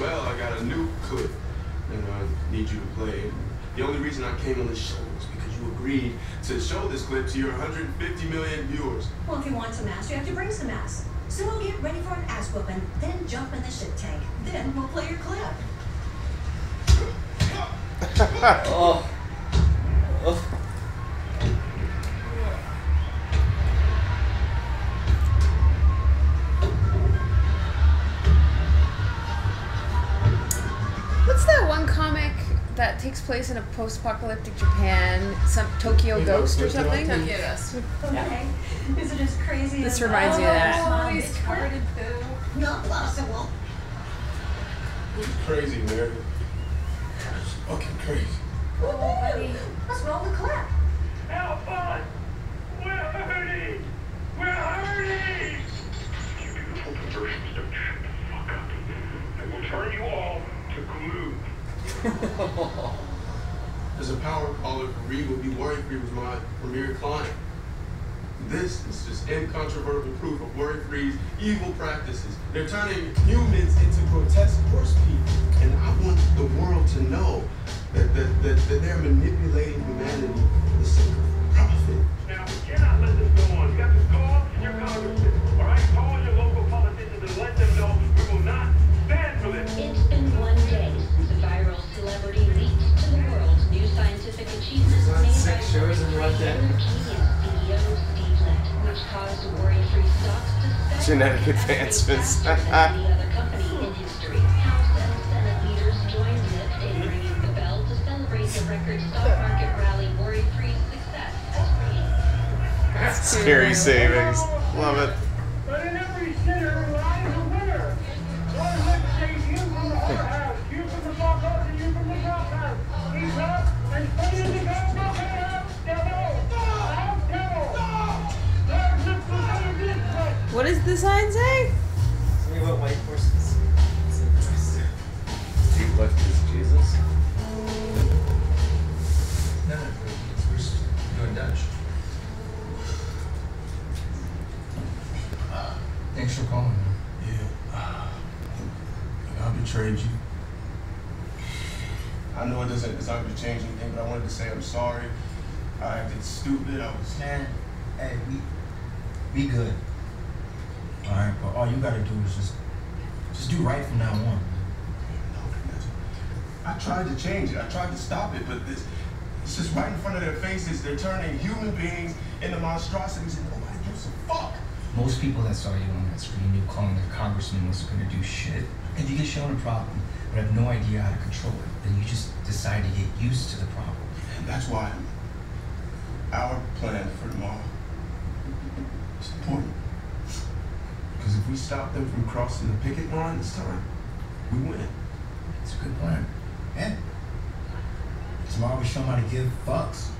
Well, I got a new clip, and I need you to play. The only reason I came on this show was because you agreed to show this clip to your 150 million viewers. Well, if you want some ass, you have to bring some ass. So we'll get ready for an ass whooping, then jump in the shit tank. Then we'll play your clip. Oh. Oh. What's that one comic that takes place in a post-apocalyptic Japan? Some Tokyo You Ghost or something? Tokyo Ghost. Okay. Is it as crazy This as reminds me of that. Covered in poo. Not possible. It's crazy, man. It's fucking crazy. Oh, buddy. Let's roll the clip. Help us! We're hurting! We're hurting! You beautiful perversions don't shut the fuck up. I will turn you all to glue. As a power caller for Regal, be worried free was my premier client. This is just incontrovertible proof of worry free's evil practices. They're turning humans into grotesque horse people. And I want the world to know that, that, that, that they're manipulating humanity for the sake of profit. Now, we cannot let this go on. You got to call in your congressman, all right? Call your local politicians and let them know we will not stand for this. It's been one day since a viral celebrity leaked to the world new scientific achievements on made six by shows in one day. CEO Steve Lift, which caused worry-free stocks to Genetic advancements. any other company in the sign say? Eh? Something about white horses. It's interesting. Steve Lift is Jesus. No, no, we're doing Dutch. Thanks for calling. Yeah. I betrayed you. I know it doesn't it's not gonna change anything, but I wanted to say I'm sorry. I acted stupid. I was Man, hey, we we good. Alright, but all you gotta do is just just do right from now on. I tried to change it. I tried to stop it, but this it's just right in front of their faces. They're turning human beings into monstrosities and nobody gives a fuck. Most people that saw you on that screen knew calling their congressman wasn't gonna do shit. If you get shown a problem, but have no idea how to control it, then you just decide to get used to the problem. And that's why our plan for tomorrow is important. Because if we stop them from crossing the picket line this time, we win. It's a good plan. And tomorrow we show them how to give fucks.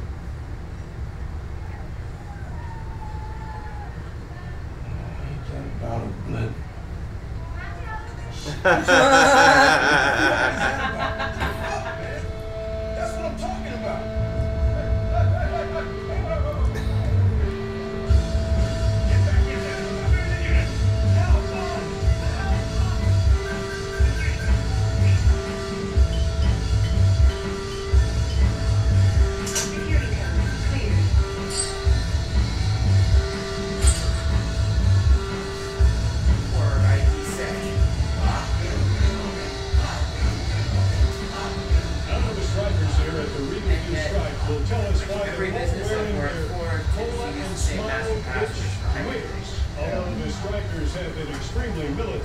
Ain't that about a blip?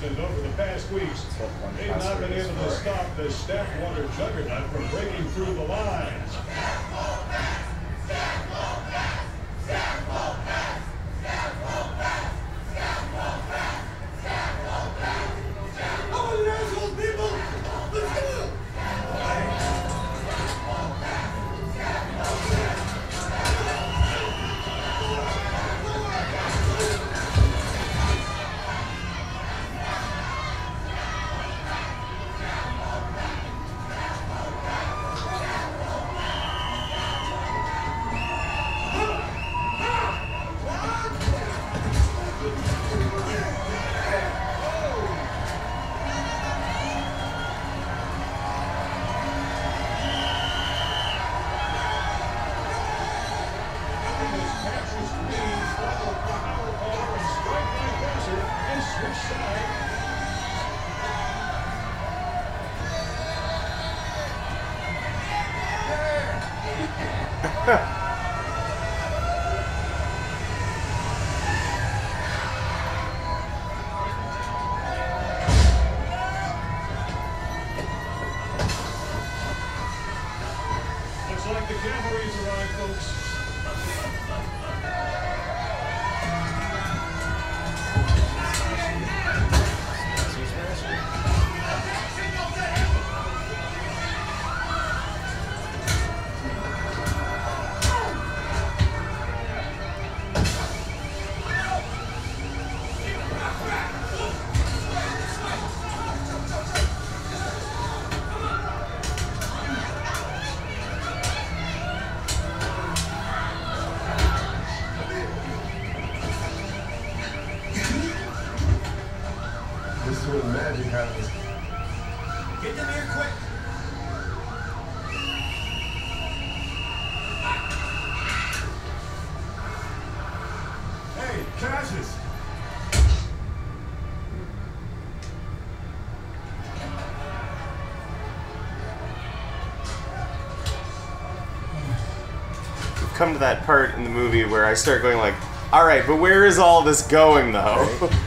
militant over the past weeks, they've not been able to stop the staff water juggernaut from breaking through the lines. Come to that part in the movie where I start going like, all right, but where is all this going though? Oh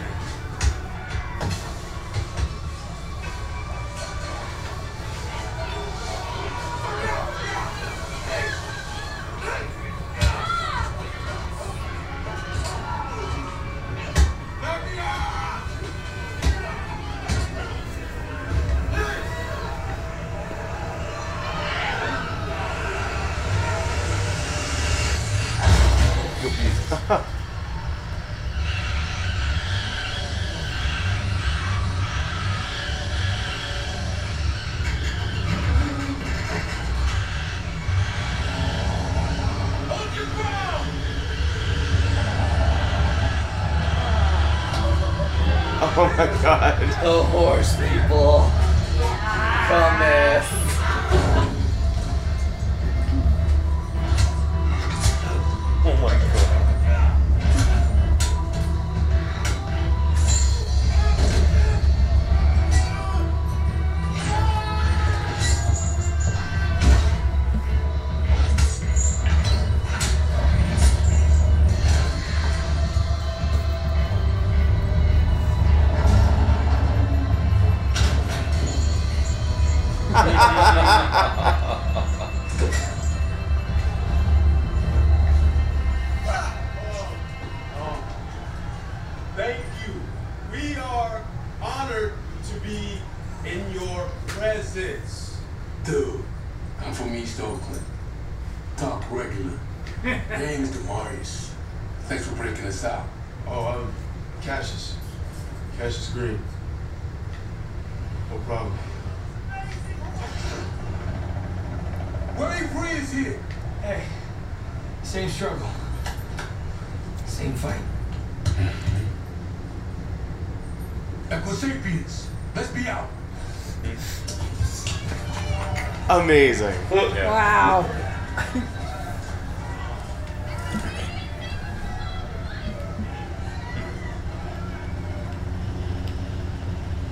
presence. Dude, I'm from East Oakland. Talk regular. Name is Demarius. Thanks for breaking us out. Oh, um, Cassius. Cassius Green. No problem. Where Free is here. Hey, same struggle. Same fight. Equisapiens, let's be out. Amazing. Wow.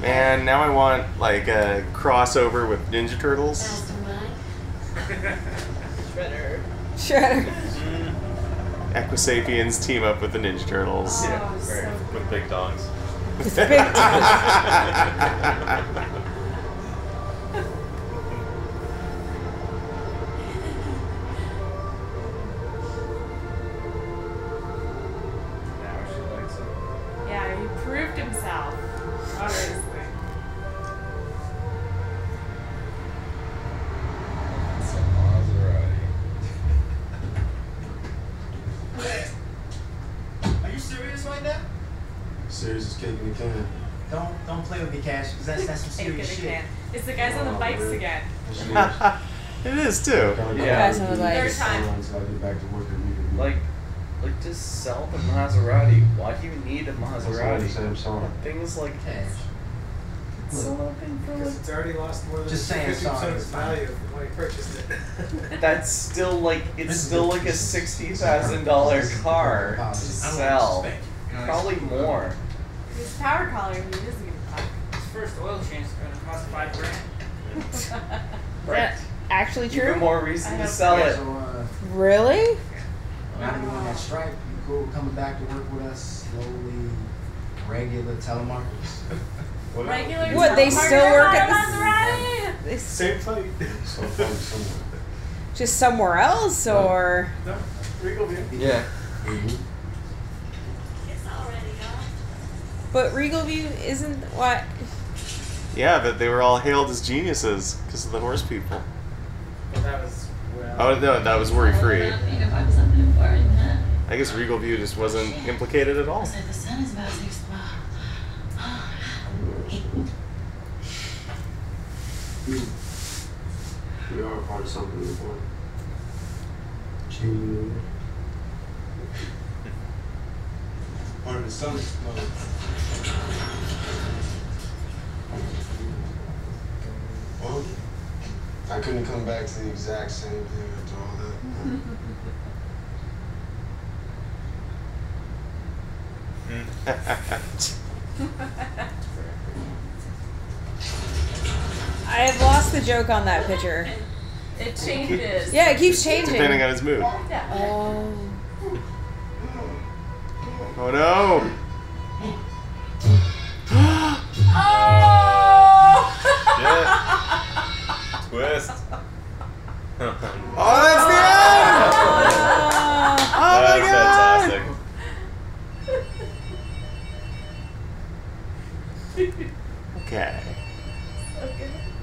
Man, now I want like a crossover with Ninja Turtles. Shredder. Shredder. Equisapiens team up with the Ninja Turtles. Yeah, Oh, right. so With big dogs. With big dogs. bikes again. it is too. Yeah. Third time. Like, like just sell the Maserati. Why do you need a Maserati? Things like this. Because it's already lost more than Just saying 50% sorry, of its it's fine. value when he purchased it. That's still like it's still like a sixty thousand dollar car to sell. Probably more. He's power calling. He doesn't give a fuck. His first oil change is going to cost five grand. That actually true? Even more reason to sell it. so, uh, Really? now that you're on that strike, you cool coming back to work with us slowly, regular telemarketers. Regular What, they still work at the- Maserati? They- Same fight. So fight somewhere. Just somewhere else, or No, Regal View. Yeah. It's already gone. but Regal View isn't what? Yeah, but they were all hailed as geniuses because of the horse people. Well, that was. Well, Oh no, that was worry free. Need to find something important, huh? I guess Regal View just wasn't implicated at all. Said the sun is about to explode. We are a part of something important. Changing the. Part of the sun explode. Well, I couldn't come back to the exact same thing after all that. I have lost the joke on that picture. It changes. Yeah, it keeps changing. Depending on his mood. Yeah. Oh. Oh no! Oh! Twist. oh, that's the end! Oh my That's god! Okay. Moo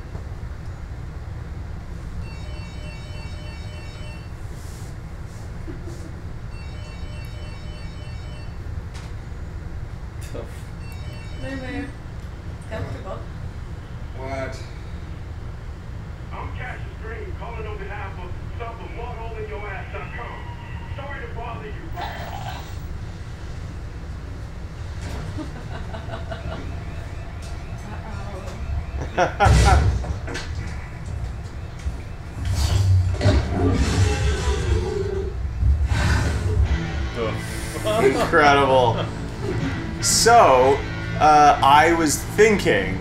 Incredible. So, uh, I was thinking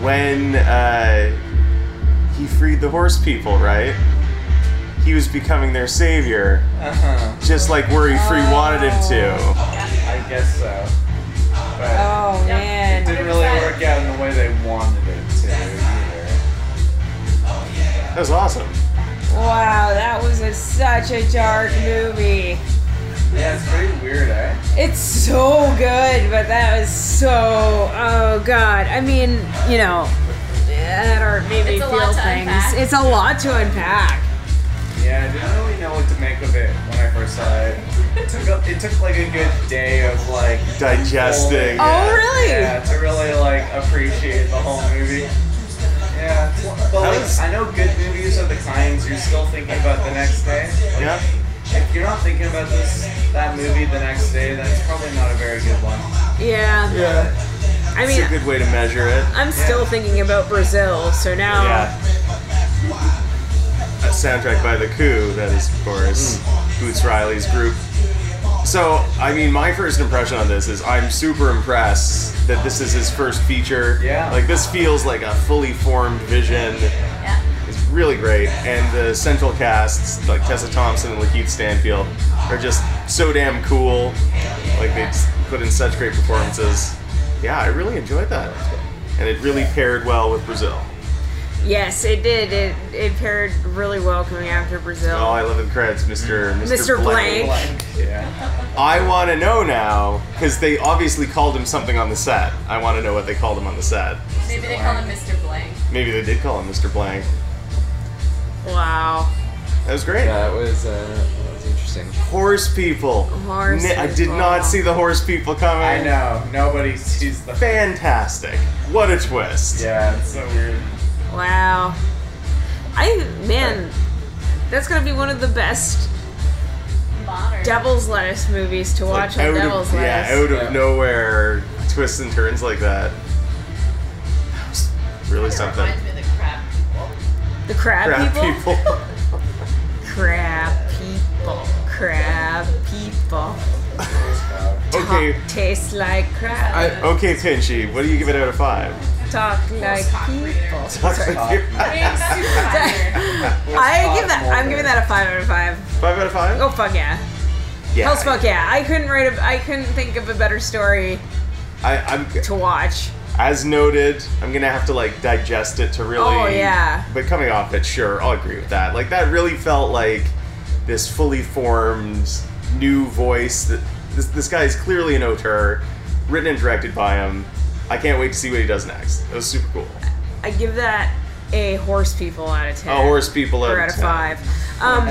when uh, he freed the horse people, right? He was becoming their savior, Uh-huh. just like Worry Free wanted him to. That was awesome. Wow, that was a, such a dark movie. Yeah, it's pretty weird, eh? It's so good, but that was so. Oh god. I mean, you know, that art made me It's a feel lot to things. unpack. It's a lot to unpack. Yeah, I didn't really know what to make of it when I first saw it. It took a, it took like a good day of like Digesting. Oh, really? Yeah, to really like appreciate the whole movie. Yeah, but like I know good movies are the kinds you're still thinking about the next day. Like, Yeah. If you're not thinking about this that movie the next day, then it's probably not a very good one. Yeah. Yeah. I it's a good way to measure it. I'm still thinking about Brazil, so now. Yeah. A soundtrack by The Coup, that is, of course, mm. Boots Riley's group. So, I mean, my first impression on this is I'm super impressed that this is his first feature. Yeah. Like, this feels like a fully formed vision. Yeah. It's really great. And the central casts, like Tessa Thompson and Lakeith Stanfield, are just so damn cool. Like, they just put in such great performances. Yeah, I really enjoyed that. And it really paired well with Brazil. Yes, it did. It it paired really well coming after Brazil. Oh, I love the credits, Mr. Mr. Mr. Blank. Yeah. I want to know now because they obviously called him something on the set. I want to know what they called him on the set. Maybe they call him Mr. Blank. Maybe they did call him Mr. Blank. Wow. That was great. That was uh, was interesting. Horse people. Horse Ni- I did not see the horse people coming. I know. Nobody sees the Fantastic. What a twist. Yeah, it's so weird. Wow. I man, that's gonna be one of the best Modern. Devil's Lettuce movies to watch Like, on out Devil's of, Lettuce. yeah, out of nowhere, twists and turns like that. That was really It something. reminds me of the crab people. The crab, Crab people? people. Crab people. Crab people. okay. Talk, taste like crab. I, okay, Pinchy, what do you give it out of five? Talk like people. Talk like I give that. I'm giving that a five out of five. Five out of five? Oh fuck yeah! Yeah. Hell's fuck yeah! I couldn't write a. I couldn't think of a better story I, I'm to watch. as noted. I'm gonna have to like digest it to really. Oh, yeah. But coming off it, sure, I'll agree with that. Like that really felt like this fully formed new voice. That this this guy is clearly an auteur, written and directed by him. I can't wait to see what he does next. It was super cool. I give that a horse people out of ten. A horse people out out of of 10. five. Um,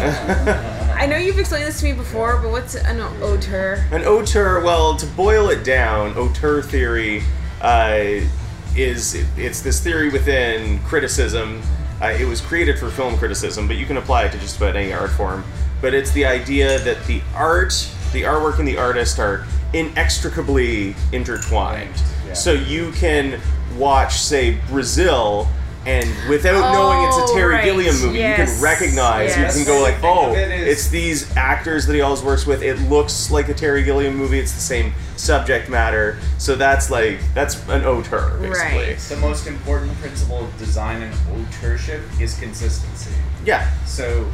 I know you've explained this to me before, but what's an auteur? An auteur, well, to boil it down, auteur theory uh, is it's this theory within criticism. Uh, it was created for film criticism, but you can apply it to just about any art form. But it's the idea that the art, the artwork, and the artist are inextricably intertwined. Yeah. So you can watch, say, Brazil. And without knowing it's a Oh, Terry right. Gilliam movie, you can recognize, Yes. you can go like, oh, it it's these actors that he always works with. It looks like a Terry Gilliam movie. It's the same subject matter. So that's like that's an auteur basically. Right. The most important principle of design and auteurship is consistency. Yeah. So,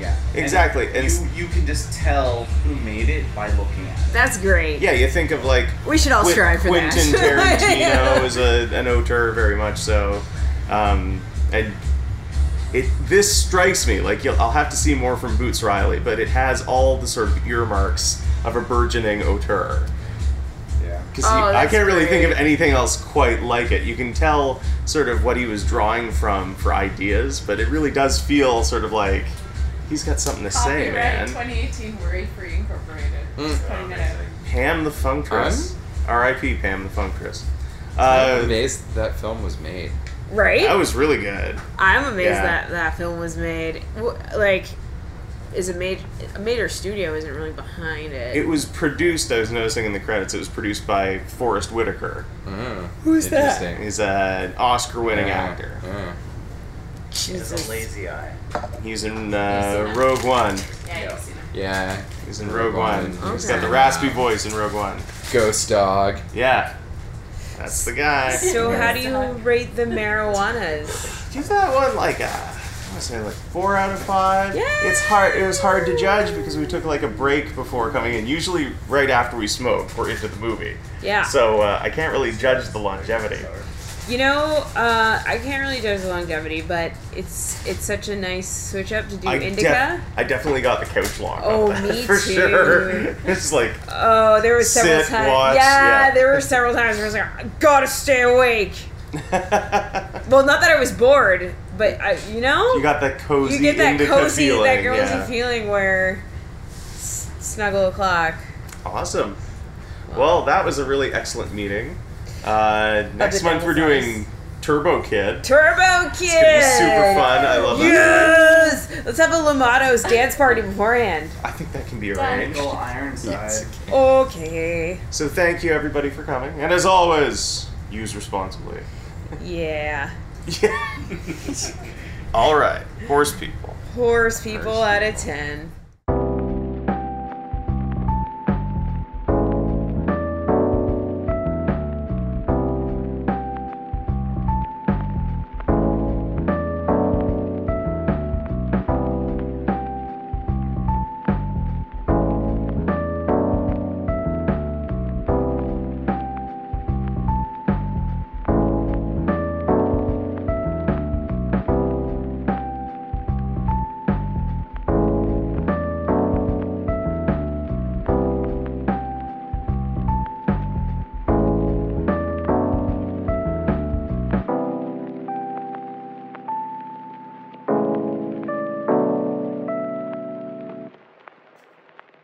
yeah. Exactly, and s- you, you can just tell who made it by looking at it. That's great. Yeah, you think of like We should all Quin- strive for that. Quentin Tarantino is a, an auteur very much so, um, and it this strikes me like you'll, I'll have to see more from Boots Riley, but it has all the sort of earmarks of a burgeoning auteur. Yeah. Because Oh, I can't really think of anything else quite like it. You can tell sort of what he was drawing from for ideas, but it really does feel sort of like he's got something to say, Copyright man. 2018 Worry Free Incorporated. Just putting it out. Pam the Funktress. R.I.P. Pam the Funktress. I'm Uh, amazed that film was made. Right? that was really good. I'm amazed Yeah. that that film was made. Like, is a major a major studio isn't really behind it. It was produced. I was noticing in the credits. It was produced by Forest Whitaker. Mm, Who's that? interesting. He's an Oscar-winning Yeah, actor. yeah. It's Jesus. a lazy eye. He's in uh. Rogue One. Yeah, you've seen it. Yeah. He's in Rogue One. He's got the raspy voice in Rogue One. Ghost Dog. Yeah, that's the guy. So how do you rate the marijuanas? Give that one like a, I want to say like four out of five. Yeah. It's hard. It was hard to judge because we took like a break before coming in. Usually, right after we smoked, we're into the movie. Yeah. So uh, I can't really judge the longevity. You know, uh, I can't really judge the longevity, but it's it's such a nice switch up to do I, indica. def- I definitely got the couch long. Oh, me for too. sure. It's like Oh, there were several Sit, times. watch, yeah, yeah. there were several times where I was like, I gotta stay awake. well, not that I was bored, but I, you know, you got that cozy you get that indica cozy, feeling. that cozy yeah. feeling where s- snuggle o'clock. Awesome. Well, that was a really excellent meeting. Uh, next the month we're doing Turbo Kid. Turbo Kid. It's gonna be super fun. I love that. Yes. Let's have a Le Matos dance party beforehand. I think that can be arranged. Go Ironside. Yes. Okay. So thank you everybody for coming, and as always, use responsibly. Yeah. All right, horse people. Horse people out of ten.